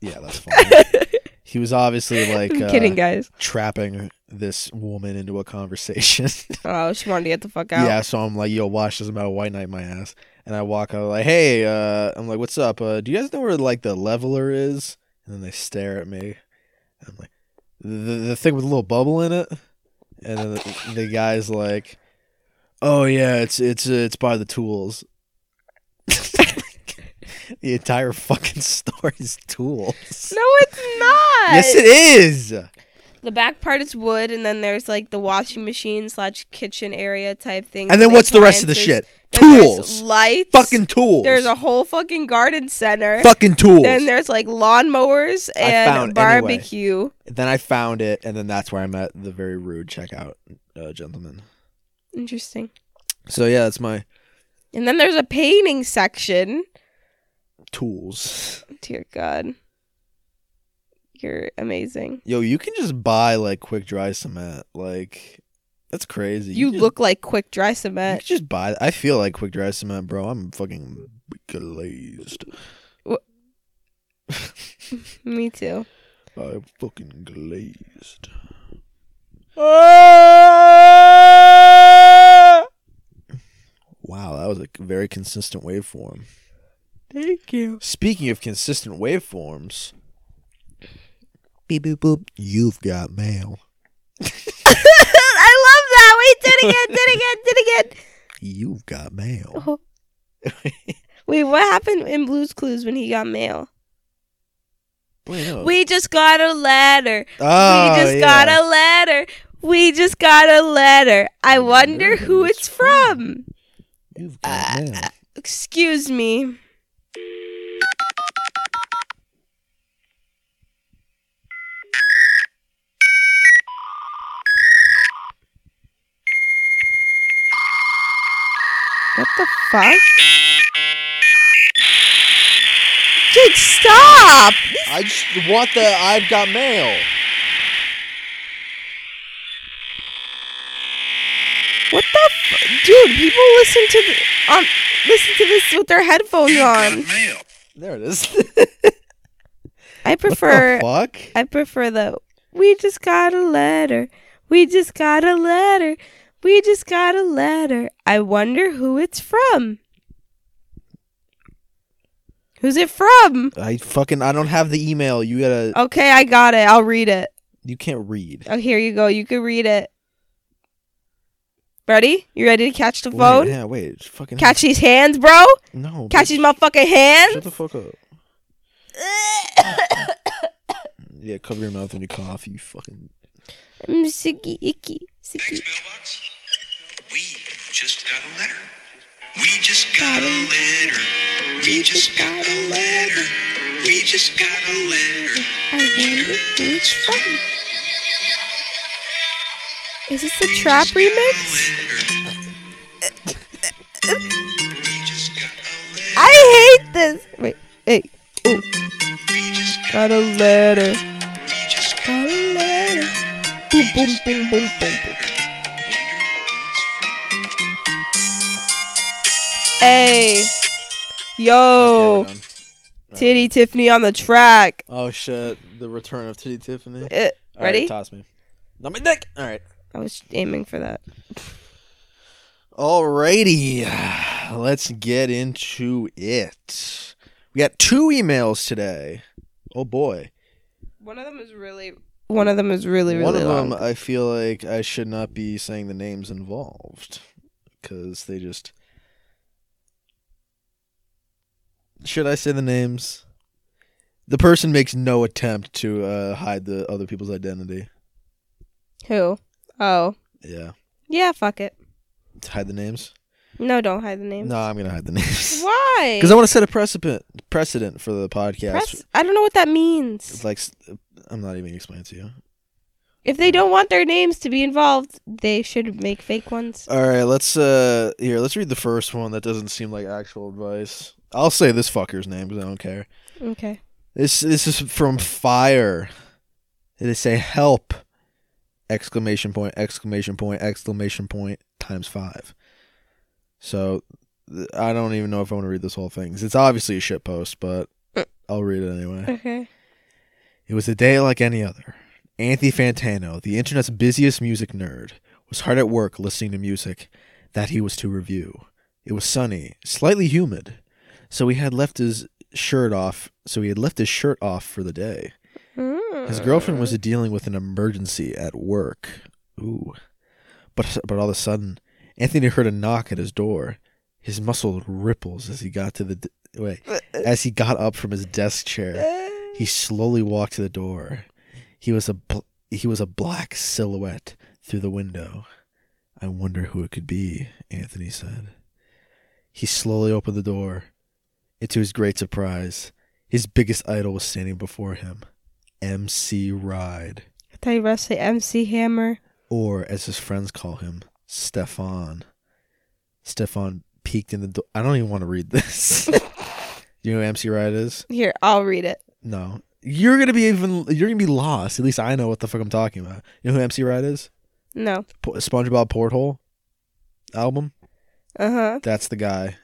yeah, that's fine. <laughs> he was obviously like I'm uh, kidding, guys. trapping this woman into a conversation. <laughs> Oh, she wanted to get the fuck out. yeah, so I'm like, yo, watch this about white knight my ass. And I walk out like, hey, uh, I'm like, what's up? Uh, do you guys know where like the leveler is? And then they stare at me. I'm like, the the thing with a little bubble in it. And then the, the guy's like, oh yeah, it's it's uh, it's by the tools. <laughs> the entire fucking <laughs> store is tools. No, it's not. Yes, it is. The back part is wood, and then there's like the washing machine slash kitchen area type thing. And then what's the rest of the shit? Then there's Tools. lights. Fucking tools. There's a whole fucking garden center. fucking tools. Then there's like lawnmowers I found- and anyway. barbecue. Then I found it, and then that's where I met the very rude checkout uh, gentleman. Interesting. So yeah, that's my And then there's a painting section. Tools. Dear God. You're amazing. Yo, you can just buy like quick dry cement. Like that's crazy. You can look like quick dry Just, you cement. can just buy. I feel like quick dry cement, bro. I'm fucking glazed. <laughs> Me too. I'm fucking glazed. Ah! Wow, that was a very consistent waveform. Thank you. Speaking of consistent waveforms, beep boop boop, you've got mail. <laughs> I love that. Wait, did it again, did it again, did it again. You've got mail. Oh. Wait, what happened in Blue's Clues when he got mail? We just got a letter. oh, we just yeah. got a letter. We just got a letter. I wonder who it's from. You've got uh, mail. Excuse me. What the fuck? Dude, stop! I just want the I've got mail. What the f- dude? People listen to the, um listen to this with their headphones on. mail. There it is. <laughs> I what prefer the fuck? I prefer the we just got a letter. We just got a letter. We just got a letter. I wonder who it's from. Who's it from? I fucking I don't have the email. You gotta. Okay, I got it. I'll read it. You can't read. Oh, here you go. You can read it. Ready? You ready to catch the Wait, phone? yeah, wait. it's Fucking Catch these hands, bro. No. Catch bitch. these motherfucking hands. Shut the fuck up. <coughs> Yeah, cover your mouth when you cough. You fucking. I'm sicky, icky, sicky. Next mailbox. We just got a letter. We just got a letter. We just got a letter. We just got a letter. I wonder who it's from. Is this the trap remix? We just got a letter. I hate this. Wait, hey, oh. We just got a letter. Boom, boom, boom, boom, boom, boom. Hey, yo, Okay, we're. Titty Tiffany on the track. Oh shit! The return of Titty Tiffany. Uh, All right, ready? toss me. Not my dick. All right. I was aiming for that. Alrighty, let's get into it. We got two emails today. Oh boy. One of them is really. One of them is really, really One of long. them, I feel like I should not be saying the names involved because they just. should I say the names? The person makes no attempt to uh, hide the other people's identity. Who? Oh. Yeah, Yeah, fuck it. hide the names. No, don't hide the names. No, I'm gonna hide the names <laughs> Why? because I want to set a precedent precedent for the podcast. Press- I don't know what that means. It's like I'm not even gonna explain it to you. If they don't want their names to be involved, they should make fake ones. All right, let's uh here. Let's read the first one. That doesn't seem like actual advice. I'll say this fucker's name because I don't care. Okay. This this is from Fire. Is say help! Exclamation point! Exclamation point! Exclamation point! Times five. So I don't even know if I want to read this whole thing. It's obviously a shit post, but I'll read it anyway. Okay. It was a day like any other. Anthony Fantano, the internet's busiest music nerd, was hard at work listening to music that he was to review. It was sunny, slightly humid, so he had left his shirt off. So he had left his shirt off for the day. His girlfriend was hmm. dealing with an emergency at work. Ooh, but but all of a sudden, Anthony heard a knock at his door. His muscle ripples as he got to the d- wait uh, uh. as he got up from his desk chair. Uh. He slowly walked to the door. He was a bl- he was a black silhouette through the window. I wonder who it could be, Anthony said. He slowly opened the door. And to his great surprise, his biggest idol was standing before him, MC Ride, I thought you were about to say MC Hammer. or as his friends call him, Stefan. Stefan peeked in the door. I don't even want to read this. <laughs> you know who MC Ride is? Here, I'll read it. No. You're gonna be even. You're gonna be lost. At least I know what the fuck I'm talking about. You know who MC Ride is? No. Po- SpongeBob Porthole album. Uh huh. That's the guy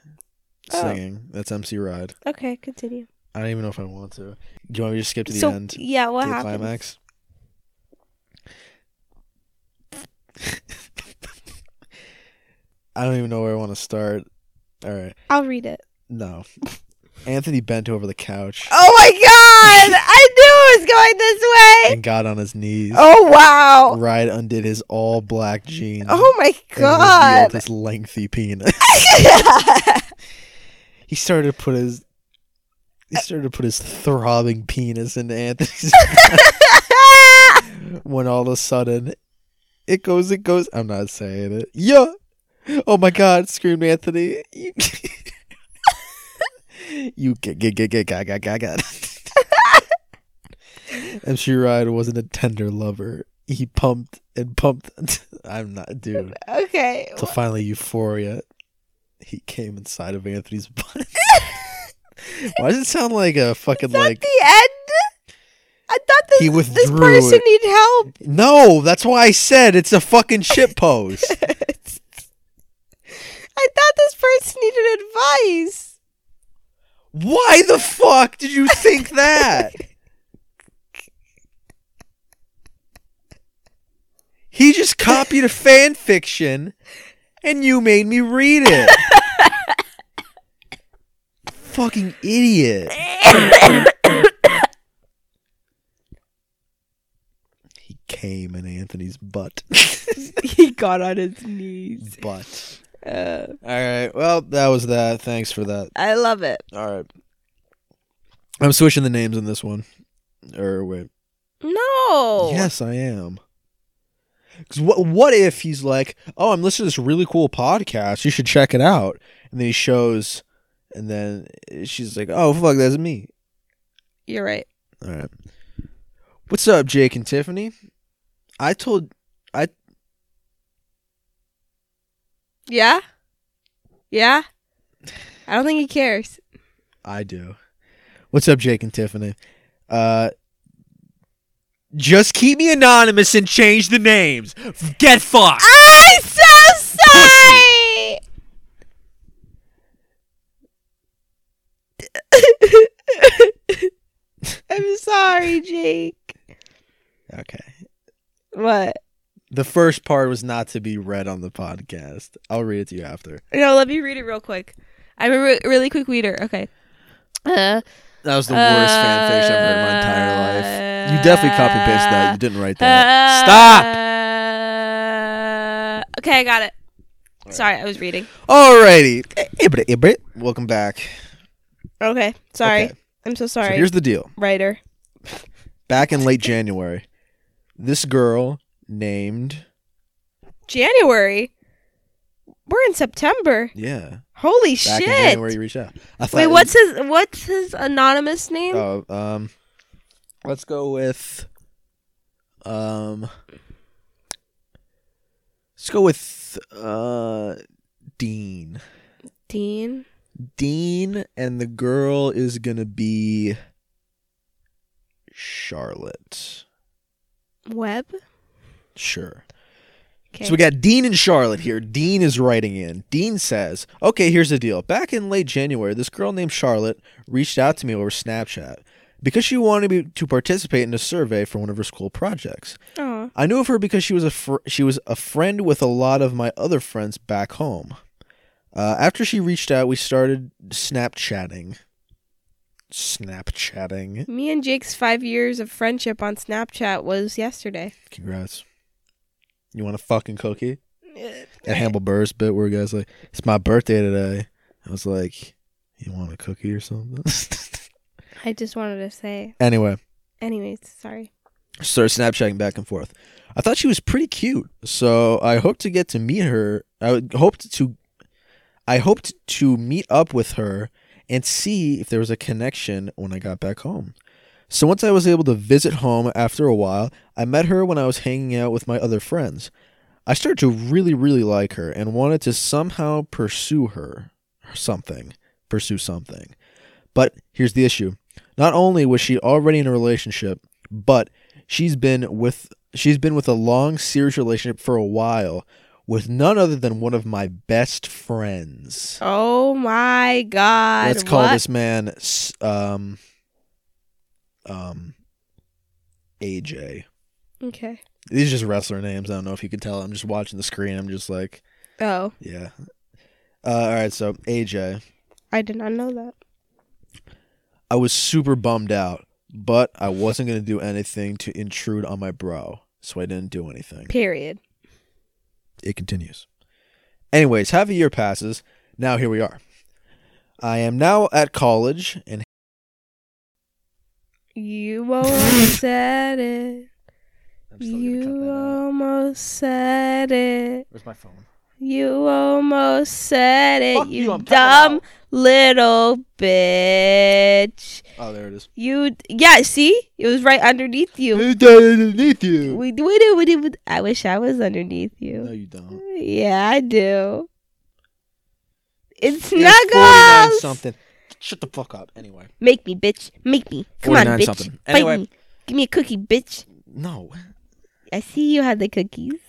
Oh. singing. That's MC Ride. Okay, continue. I don't even know if I want to. Do you want me to just skip to the so end? yeah, what happened? climax. <laughs> I don't even know where I want to start. All right. I'll read it. No. <laughs> Anthony bent over the couch Oh my god! I knew it was going this way. and got on his knees. Oh wow! Ride undid his all black jeans. Oh my god! his lengthy penis. <laughs> <laughs> he started to put his he started to put his throbbing penis into Anthony's <laughs> when all of a sudden it goes it goes I'm not saying it. Yeah. Oh my god, screamed Anthony. You, get get get get got got got got. MC <laughs> Ride wasn't a tender lover. He pumped and pumped. <laughs> I'm not, dude. okay. Till finally, Euphoria, he came inside of Anthony's butt. <laughs> Why does it sound like a fucking Is that like? the end? I thought this He this person it. need help. No, that's why I said it's a fucking shit post. I thought this person needed advice. Why the fuck did you think that? He just copied a fan fiction, and you made me read it. fucking idiot. He came in Anthony's butt. <laughs> he got on his knees. butt. Uh, All right. Well, that was that. Thanks for that. I love it. All right. I'm switching the names in this one. Or wait. No. Yes, I am. Because what what if he's like, oh, I'm listening to this really cool podcast. You should check it out. And then he shows, and then she's like, oh fuck, that's me. You're right. All right. What's up, Jake and Tiffany? I told I Yeah. Yeah. I don't think he cares. I do. What's up, Jake and Tiffany? Uh, just keep me anonymous and change the names. Get fucked. I'm so sorry. <laughs> I'm sorry, Jake. Okay. What? The first part was not to be read on the podcast. I'll read it to you after. No, let me read it real quick. I'm a re- really quick reader. Okay. Uh, That was the worst fan fiction I've heard in my entire life. You definitely copy pasted that. You didn't write that. Stop. Uh, okay, I got it. Sorry, I was reading. Alrighty. Ibrit, Ibrit. Welcome back. Okay. Sorry. Okay. I'm so So sorry. here's the deal. Writer. Back in late January, this girl named January. We're in September. yeah. Holy Back shit. in January, you reached out. I thought Wait, what's his what's his anonymous name? Oh, um, let's go with, um, let's go with uh, Dean. Dean. Dean, and the girl is gonna be Charlotte. Webb. Sure. Okay. So we got Dean and Charlotte here. Dean is writing in. Dean says, Okay, here's the deal. Back in late January, this girl named Charlotte reached out to me over Snapchat because she wanted me to participate in a survey for one of her school projects. Aw. I knew of her because she was a fr- she was a friend with a lot of my other friends back home. Uh, after she reached out, we started Snapchatting. Snapchatting. Me and Jake's five years of friendship on Snapchat was yesterday. Congrats. You want a fucking cookie? That Hannibal Buress bit where a guy's like, "It's my birthday today." I was like, "You want a cookie or something?" <laughs> I just wanted to say. anyway, Anyways, sorry. started Snapchatting back and forth. I thought she was pretty cute, so I hoped to get to meet her. I hoped to, I hoped to meet up with her and see if there was a connection when I got back home. So once I was able to visit home after a while, I met her when I was hanging out with my other friends. I started to really, really like her and wanted to somehow pursue her, or something, pursue something. But here's the issue: not only was she already in a relationship, but she's been with she's been with a long serious relationship for a while with none other than one of my best friends. Oh my god. Let's call what? this man um um AJ. Okay. These are just wrestler names. I don't know if you can tell. I'm just watching the screen. I'm just like, Oh, yeah. Uh, all right, so AJ. I did not know that. I was super bummed out, but I wasn't going to do anything to intrude on my bro, so I didn't do anything. Period. It continues. Anyways, half a year passes. Now here we are. I am now at college and You almost said it. You almost said it. Where's my phone? You almost said it. Fuck you you, I'm cutting it dumb little bitch. Oh, there it is. You yeah, see? It was right underneath you. underneath you. We do it, we do. I wish I was underneath you. No, you. don't. Yeah, I do. It's It was 49 snuggles. something. Shut the fuck up. Anyway. Make me, bitch. Make me. Come on, bitch. something. Fight Anyway. me. Give me a cookie, bitch. No. I see you had the cookies.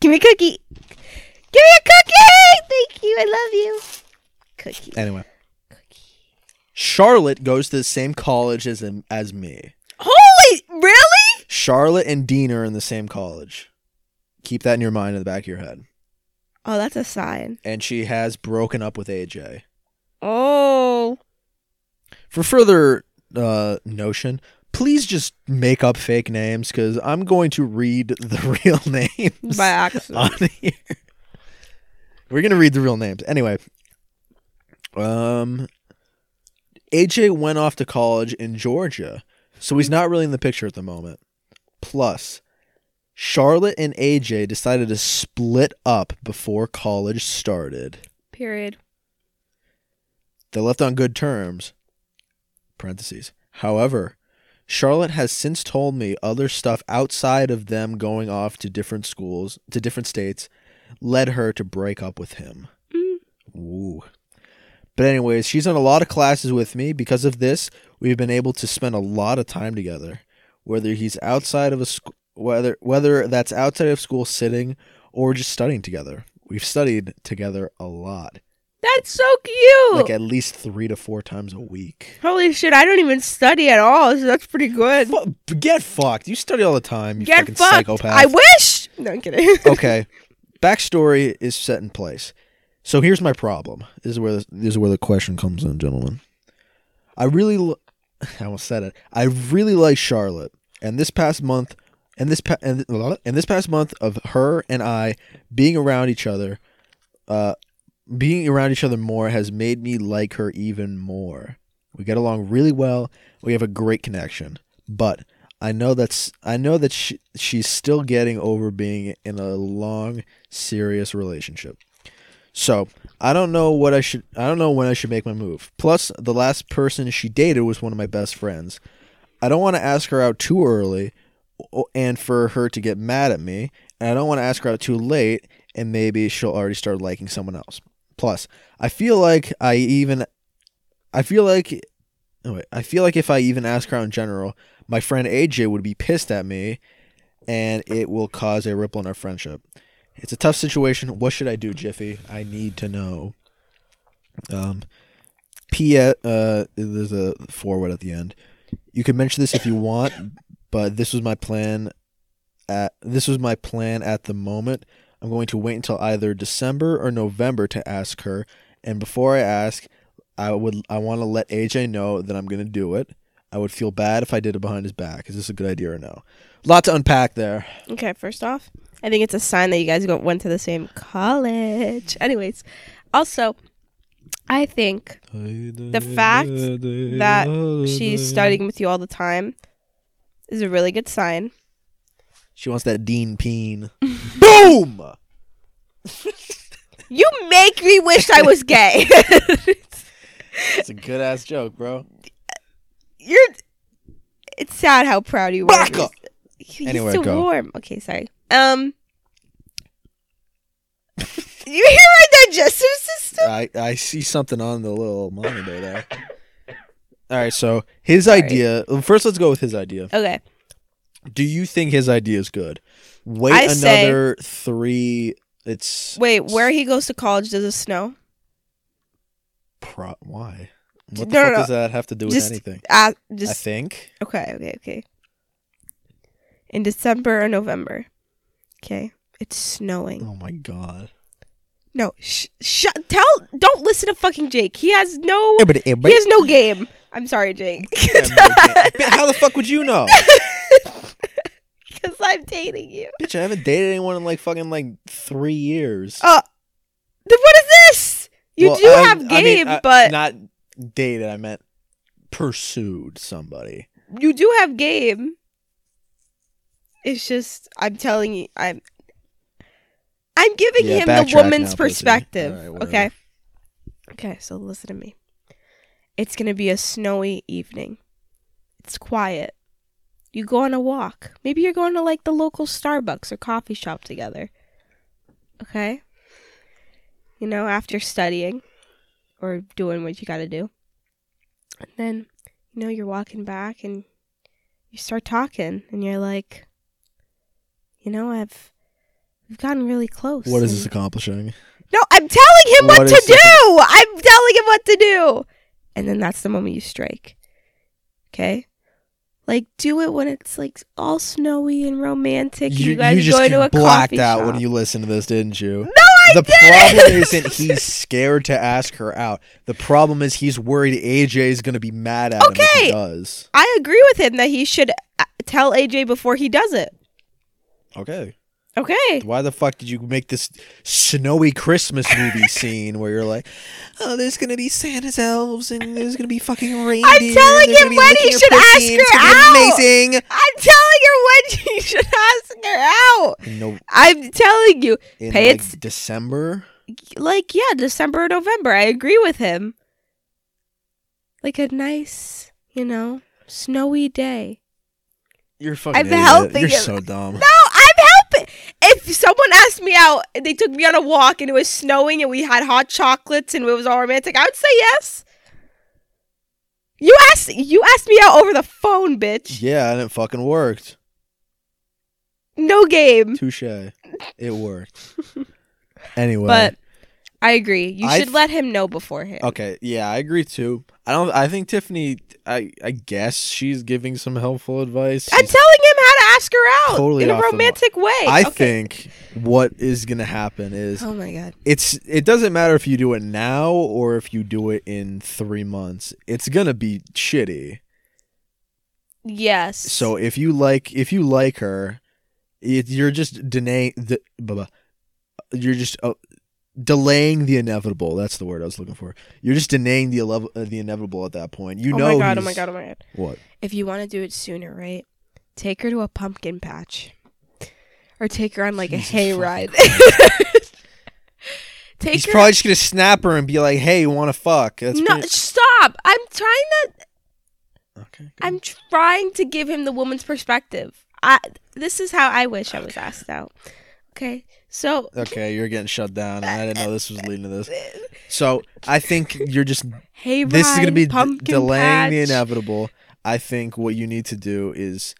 Give me a cookie. Give me a cookie. Thank you. I love you. Cookie. Anyway. Cookie. Charlotte goes to the same college as as me. Holy, really? Charlotte and Dean are in the same college. Keep that in your mind in the back of your head. Oh, that's a sign. And she has broken up with AJ. Oh. For further uh, notion, please just make up fake names because I'm going to read the <laughs> real names By accident. on here. We're gonna read the real names anyway. Um, AJ went off to college in Georgia, so he's not really in the picture at the moment. Plus, Charlotte and AJ decided to split up before college started. Period. They left on good terms. Parentheses. However, Charlotte has since told me other stuff outside of them going off to different schools, to different states, led her to break up with him. Mm. Ooh. But anyways, she's done a lot of classes with me. Because of this, we've been able to spend a lot of time together. Whether he's outside of a school, whether whether that's outside of school sitting or just studying together. We've studied together a lot That's so cute. like at least three to four times a week. Holy shit, I don't even study at all, so that's pretty good. Fu- get fucked. You study all the time. You Get fucking fucked. psychopath. I wish. No, I'm kidding. <laughs> okay. Backstory is set in place. So here's my problem. This is where the, this is where the question comes in, gentlemen. I really, l- <laughs> I almost said it. I really like Charlotte, and this past month, and this pa- and, and this past month of her and I being around each other, uh, being around each other more has made me like her even more. We get along really well. We have a great connection. But I know that's I know that she, she's still getting over being in a long, serious relationship. So I don't know what I should. I don't know when I should make my move. Plus, the last person she dated was one of my best friends. I don't want to ask her out too early, and for her to get mad at me. And I don't want to ask her out too late, and maybe she'll already start liking someone else. Plus, I feel like I even, I feel like, wait, I feel like if I even ask her in general, my friend AJ would be pissed at me, and it will cause a ripple in our friendship. It's a tough situation. What should I do, Jiffy? I need to know. Um, P. Uh, there's a forward at the end. You can mention this if you want, but this was my plan. At this was my plan at the moment. I'm going to wait until either December or November to ask her, and before I ask, I would I want to let AJ know that I'm going to do it. I would feel bad if I did it behind his back. Is this a good idea or no? Lot to unpack there. Okay, first off, I think it's a sign that you guys went to the same college. Anyways, also, I think The fact that she's studying with you all the time is a really good sign. She wants that Dean Peen. <laughs> Boom! <laughs> You make me wish I was gay. <laughs> It's a good ass joke, bro. You're. It's sad how proud you were. Back up. He's Anyway, so go. warm. Okay, sorry. Um. you hear my digestive system? I, I see something on the little monitor there. All right, so his idea. First, let's go with his idea. Okay. Do you think his idea is good? Wait I say- another three. It's Wait, where he goes to college does it snow? pro- why? What the No, no, fuck no. does that have to do with Just- anything? Uh, I just think. okay, okay, okay. In December or November. Okay, it's snowing. Oh my god. No, sh- shut. Tell. Don't listen to fucking Jake. He has no. but He has no game. I'm sorry, Jake. How the fuck would you know? <laughs> I'm dating you. Bitch, I haven't dated anyone in like fucking like three years. Uh, then what is this? You Well, do I- have I mean, game, I- but not dated. I meant pursued somebody. you do have game. It's just I'm telling you, I'm. I'm giving Yeah, him the woman's now, perspective. Right, okay. Okay, so listen to me. It's gonna be a snowy evening. It's quiet. You go on a walk. Maybe you're going to like the local Starbucks or coffee shop together. Okay? You know, after studying or doing what you gotta do. And then, you know, you're walking back and you start talking and you're like, you know, I've we've gotten really close. What is this accomplishing? no, I'm telling him what, What to do. this- I'm telling him what to do. And then that's the moment you strike. Okay? Like do it when it's like all snowy and romantic. You, guys just go to a blacked out shop. when you listened to this, didn't you? No, I the didn't. problem isn't <laughs> he's scared to ask her out. The problem is he's worried AJ is going to be mad at him if Okay. he does. I agree with him that he should uh, tell AJ before he does it. Okay. Okay. Why the fuck did you make this snowy Christmas movie <laughs> scene where you're like, oh, there's gonna be Santa's elves and there's gonna be fucking reindeer. I'm they're him when he should pussy ask her out." Amazing. I'm telling her when <laughs> she should ask her out. No, I'm telling you. in Pay like it's- December. like yeah december or november i agree with him like a nice you know snowy day You're fucking. I'm idiot. helping You're him. so dumb. no if someone asked me out and they took me on a walk and it was snowing and we had hot chocolates and it was all romantic i would say yes you asked you asked me out over the phone bitch Yeah, and it fucking worked. no game Touche. It worked. <laughs> Anyway. but i agree you I should th- let him know beforehand Okay, yeah, I agree too. I don't. I think Tiffany. I I guess she's giving some helpful advice. i'm She's- telling him how to ask her out Totally in a off the romantic way I Okay. think what is gonna happen is oh my god it's. It doesn't matter if you do it now or if you do it in three months. It's gonna be shitty. Yes. So if you like, if you like her, it, you're just denying. Blah. You're just. Uh, delaying the inevitable. That's the word I was looking for. You're just denying the elev- uh, the inevitable at that point. You oh know. my god! Oh my god! Oh my god! What? If you want to do it sooner, right? Take her to a pumpkin patch, or take her on like Jesus a hayride. <laughs> take He's her. probably just gonna snap her and be like, "Hey, you want to fuck?" That's no, pretty- stop! I'm trying to. okay. good. I'm trying to give him the woman's perspective. I. This is how I wish I was asked out. Okay, so Okay, you're getting shut down. I didn't know this was leading to this. <laughs> So I think you're just hey, hay this is gonna be d- delaying the inevitable. I think what you need to do is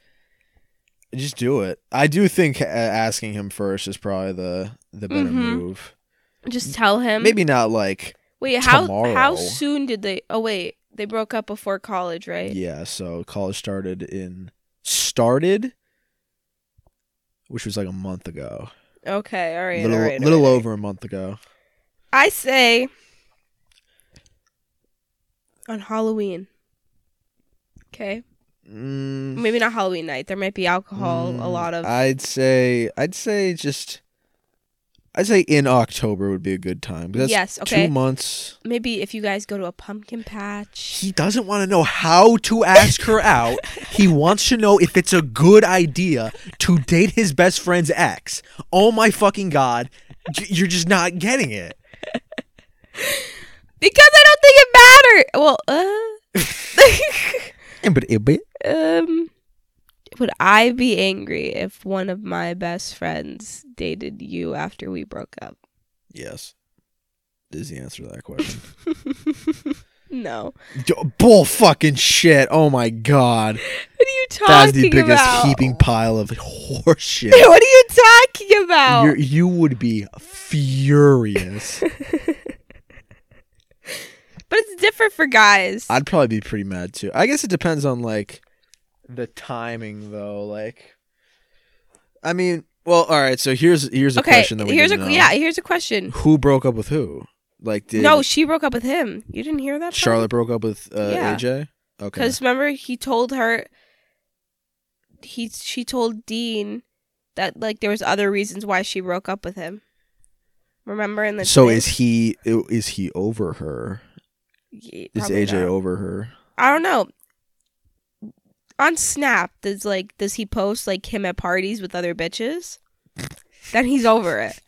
just do it. I do think uh, asking him first is probably the the better Mhm. move. Just tell him. Maybe not like Wait, how tomorrow. how soon did they? Oh wait, they broke up before college, right? yeah. So college started in started, which was like a month ago. Okay, all right, little all right, little right. over a month ago. I say on Halloween. Okay, Mm, maybe not Halloween night. There might be alcohol. a mm, lot of. I'd say I'd say just. I'd say in October would be a good time. That's Yes, okay. Two months. maybe if you guys go to a pumpkin patch. He doesn't want to know how to ask her out. He <laughs> wants to know if it's a good idea to date his best friend's ex. Oh my fucking god. You're just not getting it. <laughs> Because I don't think it matters. Well, uh, <laughs> But it bit. um, would I be angry if one of my best friends dated you after we broke up? Yes. Is the answer to that question. <laughs> no. Bull fucking shit. Oh my god. What are you talking about? That's the biggest about? heaping pile of <laughs> horseshit. <laughs> what are you talking about? You're, you would be furious. but it's different for guys. I'd probably be pretty mad too. I guess it depends on like the timing though. Like, I mean, well, all right. So here's here's a okay, question that we here's a know. yeah. Here's a question. Who broke up with who? Like, did no, she broke up with him. You didn't hear that? Charlotte broke up with uh, Yeah. AJ? Okay. Because remember, he told her. He she told Dean that like there was other reasons why she broke up with him. Remember in the So thing? is he is he over her? Yeah, Is AJ not. over her? I don't know. On Snap, does like does he post like him at parties with other bitches? then he's over it.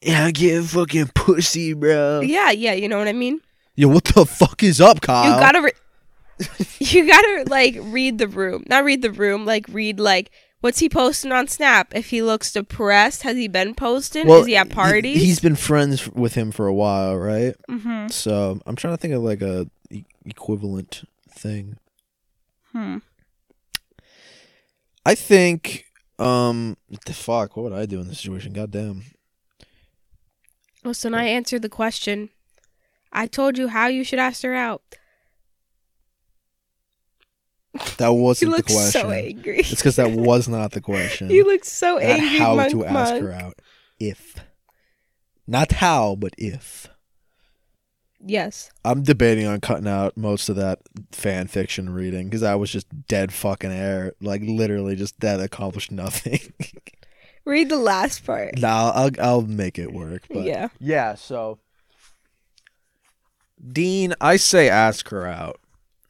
Yeah, get fucking pussy, bro. Yeah, yeah, you know what I mean. Yo, what the fuck is up, Kyle? You gotta, re- <laughs> you gotta like read the room, not read the room, like read like what's he posting on Snap. If he looks depressed, has he been posting? Is he at parties? He's been friends with him for a while, right? mm-hmm. So I'm trying to think of like a e- equivalent thing. Hmm. I think, um, what the fuck? What would I do in this situation? Goddamn. Well, so now I answered the question. I told you how you should ask her out. That <laughs> wasn't the question. so angry. It's because that was not the question. <laughs> you looks so Not angry. how monk to ask monk. her out. If. Not how, but if. Yes. I'm debating on cutting out most of that fan fiction reading because I was just dead fucking air. Like literally just that accomplished nothing. <laughs> Read the last part. nah, I'll I'll make it work. But yeah. yeah. So, Dean, I say ask her out,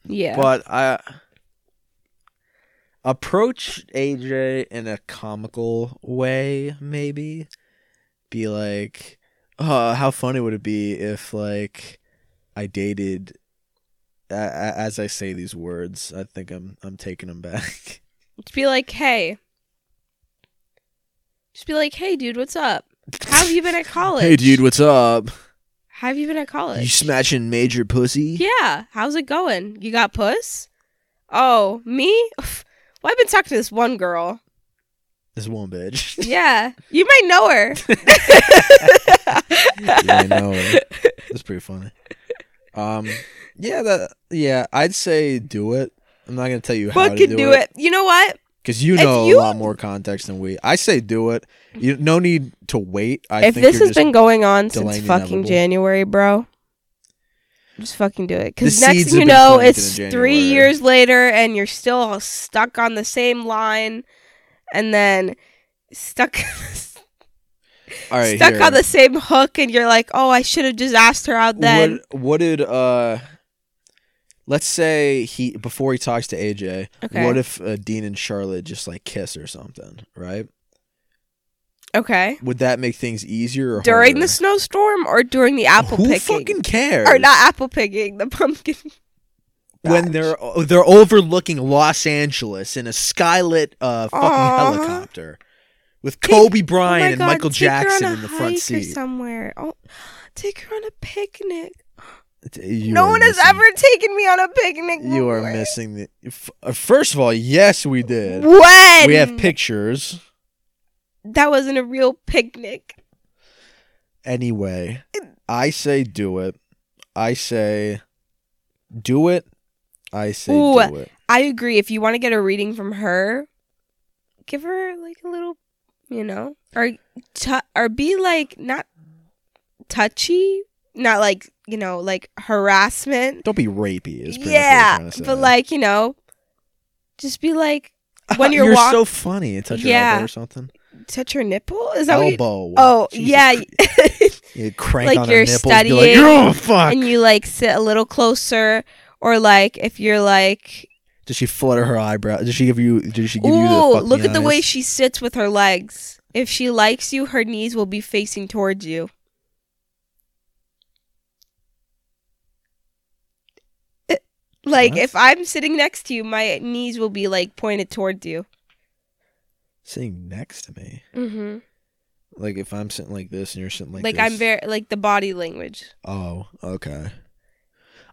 Yeah. but I approach AJ in a comical way. Maybe be like, uh, how funny would it be if like I dated. a- As I say these words, I think I'm I'm taking them back. <laughs> Just be like, hey. Just be like, hey, dude, what's up? How have you been at <laughs> college? hey, dude, what's up? How have you been at college? You smashing major pussy? yeah. How's it going? You got puss? Oh, me? <laughs> Well, I've been talking to this one girl. This one bitch. Yeah. You might know her. yeah, I know. That's pretty funny. Um, yeah, that yeah, I'd say do it. I'm not gonna tell you how to Fucking do, do it. You know what? because you know you- a lot more context than we. I say do it. You no need to wait. I if think this you're has just, been going on since delaying the fucking inevitable. January, bro, just fucking do it. Because The next seeds thing you been know, planted it's in three January. years later, and you're still stuck on the same line, and then stuck. <laughs> Right, stuck here. on the same hook, and you're like, oh, I should have just asked her out then. What, what did uh? Let's say he before he talks to AJ. Okay. What if uh, Dean and Charlotte just like kiss or something? Right? Okay. Would that make things easier or During the snowstorm or during the apple picking? Who fucking cares? or not apple picking, the pumpkin. <laughs> when they're they're overlooking Los Angeles in a skylit uh fucking Aw. helicopter with Take- Kobe Oh Bryant my and God, Michael take Jackson in the front seat. somewhere. Oh, take her on a picnic. You no one has ever taken me on a picnic. You are missing the. uh, First of all, yes, we did. When We have pictures. That wasn't a real picnic. Anyway, I say do it. I say do it. I say Ooh. do it. I agree. If you want to get a reading from her, give her like a little, you know, or tu- or be like not touchy, not like you know, like harassment. Don't be rapey. Is Yeah, but like you know, just be like <laughs> when you're, you're walk- so funny. Touch your Yeah. elbow or something. touch your nipple. Is that what you? elbow. Oh Jesus yeah. <laughs> You crank Like on you're nipples. Be like, studying oh fuck. and you like sit a little closer, or like if you're like, Did she flutter her eyebrow? Does she give you? Did she give you the? ooh, look at the way she sits with her legs. If she likes you, her knees will be facing towards you. Eh, Like What? if I'm sitting next to you, my knees will be like pointed towards you. sitting next to me. Mm-hmm. Like if I'm sitting like this and you're sitting like Like, this. I'm very like the body language. Oh, okay.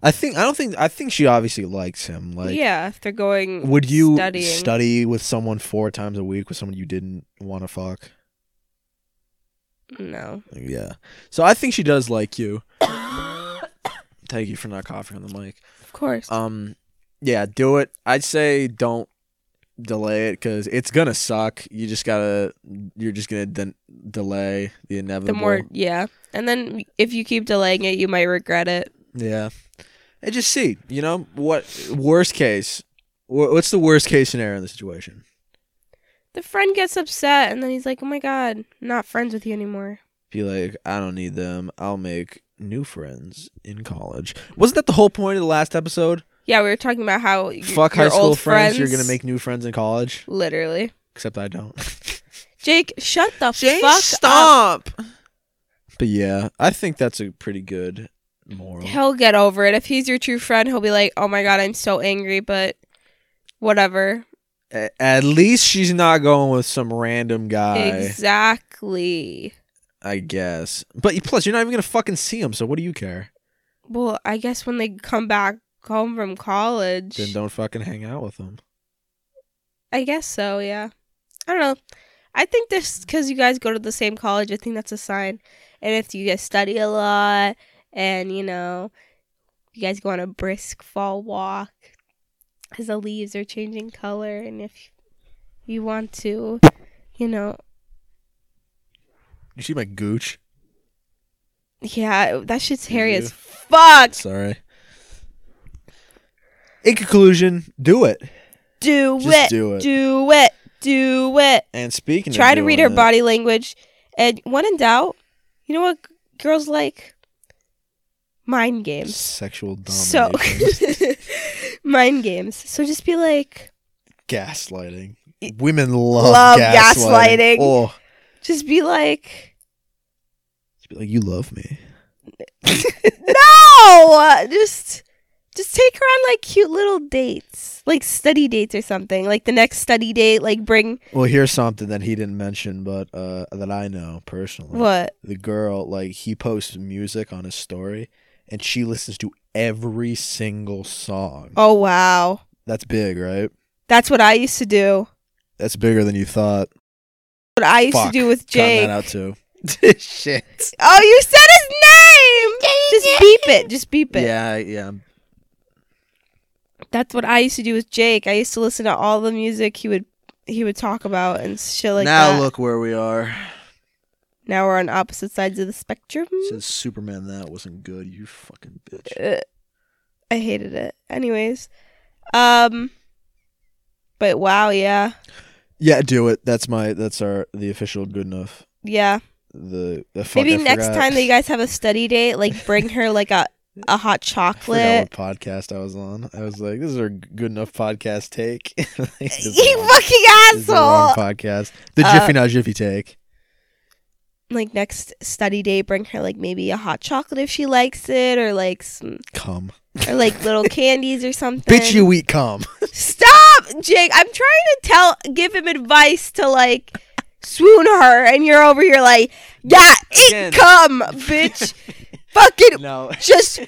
I think I don't think I think she obviously likes him. Like, yeah, if they're going. would you studying. study with someone four times a week with someone you didn't want to fuck? No. Yeah. So I think she does like you. <coughs> Thank you for not coughing on the mic. Of course. Um, yeah, do it. I'd say don't delay it because it's gonna suck. You just gotta. You're just gonna de- delay the inevitable. the more, yeah, and then if you keep delaying it, you might regret it. Yeah. And just see, you know, what worst case. What's the worst case scenario in the situation? The friend gets upset, and then he's like, "Oh my god, I'm not friends with you anymore." Be like, I don't need them. I'll make new friends in college. Wasn't that the whole point of the last episode? Yeah, we were talking about how Fuck your high school old friends, You're gonna make new friends in college. literally. Except I don't. <laughs> Jake, shut the Jake, fuck up. stop. but yeah, I think that's a pretty good moral. He'll get over it if he's your true friend. He'll be like, "Oh my god, I'm so angry," but whatever. A- At least she's not going with some random guy. Exactly. I guess. But plus, you're not even gonna fucking see him. So what do you care? Well, I guess when they come back home from college, Then don't fucking hang out with them. I guess so. Yeah. I don't know. I think this because you guys go to the same college. I think that's a sign. And if you guys study a lot, and you know, you guys go on a brisk fall walk, as the leaves are changing color, and if you want to, you know, You see my gooch? yeah, that shit's hairy as fuck. Sorry. In conclusion, do it. Do Just it. do it. Do it. Do it. And speaking, Try to read her it- body language, and when in doubt, you know what girls like? Mind games. Sexual So domination, <laughs> mind games. So just be like, gaslighting. Women love, Love gaslighting. gaslighting. Oh, just be like, just be like, you love me. <laughs> no, just, just take her on like cute little dates, like study dates or something. Like the next study date, like bring Well, here's something that he didn't mention, but uh, that I know personally. what? The girl, like, he posts music on his story, and she listens to every single song. Oh wow, That's big, right? that's what I used to do. That's bigger than you thought. What I used Fuck. to do with Jake. that out too. <laughs> Shit. Oh, you said his name. Just beep it. Just beep it. Yeah, yeah. That's what I used to do with Jake. I used to listen to all the music he would he would talk about and shit like now that. Now look where we are. Now we're on opposite sides of the spectrum. Says Superman that wasn't good, you fucking bitch. Uh, I hated it. Anyways, um, but wow, yeah, Yeah, do it. That's my that's our the official good enough. yeah. the, the fuck, Maybe I next forgot- time that you guys have a <laughs> study date, like bring her like a a hot I chocolate. podcast I was on. I was like, "This is a good enough podcast take." <laughs> You wrong- fucking this is the wrong asshole! podcast. The Uh, Jiffy Not Jiffy take. Like next study day bring her like maybe a hot chocolate if she likes it, or like some, Come, or like little <laughs> candies or something. bitch, you eat cum. Stop, Jake. I'm trying to tell, give him advice to like swoon her, and you're over here like, yeah, Again. eat cum, bitch. <laughs> Fucking no, just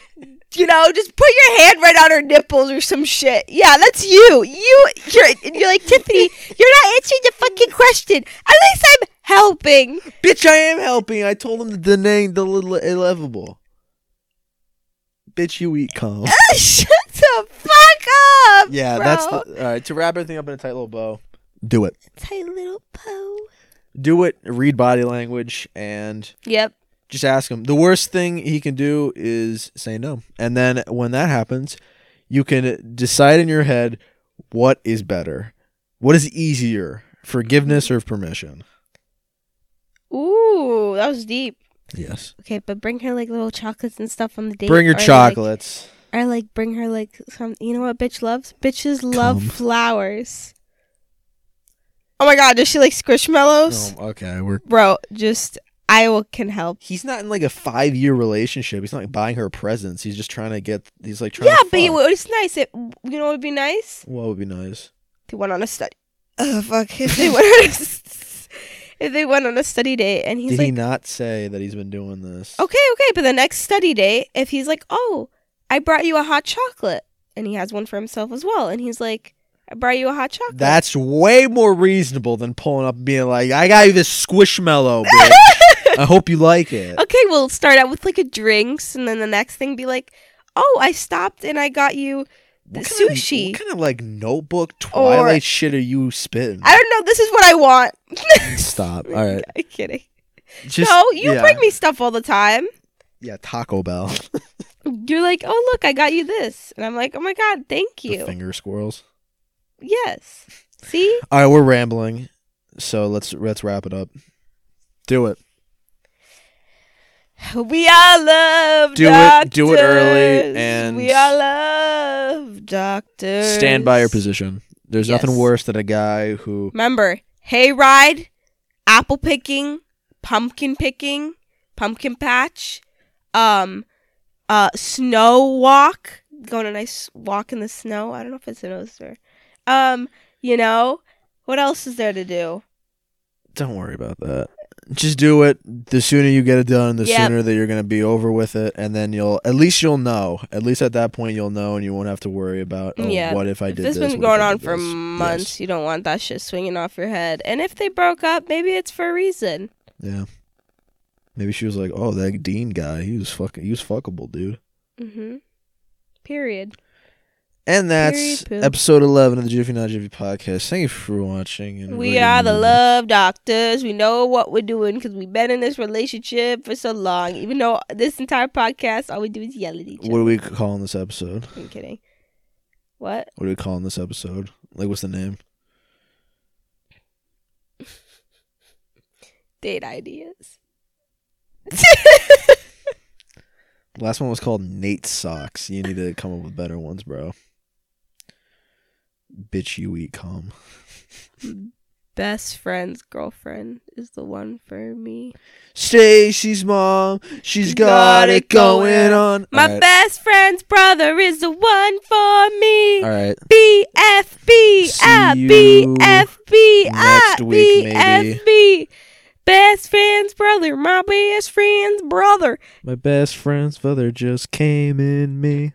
you know, just put your hand right on her nipples or some shit. Yeah, that's you. You you're you're like Tiffany, <laughs> you're not answering the fucking question. At least I'm helping. bitch, I am helping. I told him the name, the little illevable. Bitch, you eat cum. <laughs> Shut the fuck up. yeah, bro. that's the, all right. To wrap everything up in a tight little bow, do it. tight little bow. Do it. Read body language and Yep. Just ask him. The worst thing he can do is say no. And then when that happens, you can decide in your head what is better. What is easier? Forgiveness or permission? Ooh, that was deep. Yes. Okay, but bring her like little chocolates and stuff on the date. Bring her or, like- chocolates. or like bring her like some. You know what bitch loves? Bitches love Cum. flowers. Oh my god, does she like squishmallows? Oh, okay, we're Bro, just I will can help. He's not in like a five year relationship. He's not like buying her presents. He's just trying to get. He's like trying. Yeah, to but fuck. it's nice. It, you know what would be nice? What would be nice? If they went on a study. Oh fuck! If they went on a, if they went on a study date and he's Did like, he not say that he's been doing this? okay, okay, but the next study date, if he's like, oh, I brought you a hot chocolate, and he has one for himself as well, and he's like, I brought you a hot chocolate. That's way more reasonable than pulling up and being like, "I got you this squishmallow, bitch. <laughs> I hope you like it." okay. We'll start out with like a drinks, and then the next thing be like, oh, I stopped and I got you the What kind of- sushi. what kind of like notebook Twilight shit are you spitting? I don't know. This is what I want. <laughs> Stop. All right. I'm kidding. Just, no, you yeah. bring me stuff all the time. Yeah, Taco Bell. <laughs> You're like, oh look, I got you this, and I'm like, oh my god, thank The you. finger squirrels. Yes. See, All right, we're rambling, so let's let's wrap it up. Do it. We all love Do it- doctors. do it early and- we all love doctors. Stand by your position. There's nothing worse than a guy who Remember, hayride, apple picking, pumpkin picking, pumpkin patch, um, uh, snow walk, going a nice walk in the snow. I don't know if it's a nose or, um, you know, what else is there to do? don't worry about that. Just do it. The sooner you get it done, the Yep. sooner that you're gonna be over with it, and then you'll at least you'll know. At least at that point, you'll know, and you won't have to worry about. Oh, Yeah. what if I If did this this? been going on for this? months, Yes. you don't want that shit swinging off your head. And if they broke up, maybe it's for a reason. Yeah. Maybe she was like, "Oh, that Dean guy, he was fucking, he was fuckable, dude." Mm-hmm. Period. And that's episode eleven of the Jiffy Not Jiffy podcast. Thank you for watching. And We we're the love doctors. We know what we're doing because we've been in this relationship for so long. Even though this entire podcast, all we do is yell at each What are other. we calling this episode? I'm kidding. What? What are we calling this episode? Like, what's the name? Date ideas. Last one was called Nate Socks. You need to come up with better ones, bro. Bitch, you eat cum. Best friend's girlfriend is the one for me. Stacy's mom, she's got, it going on. My right. best friend's brother is the one for me. All right. BFB, See ah, you BFB, ah, next week, maybe. BFB. Best friend's brother, my best friend's brother. My best friend's father just came in me.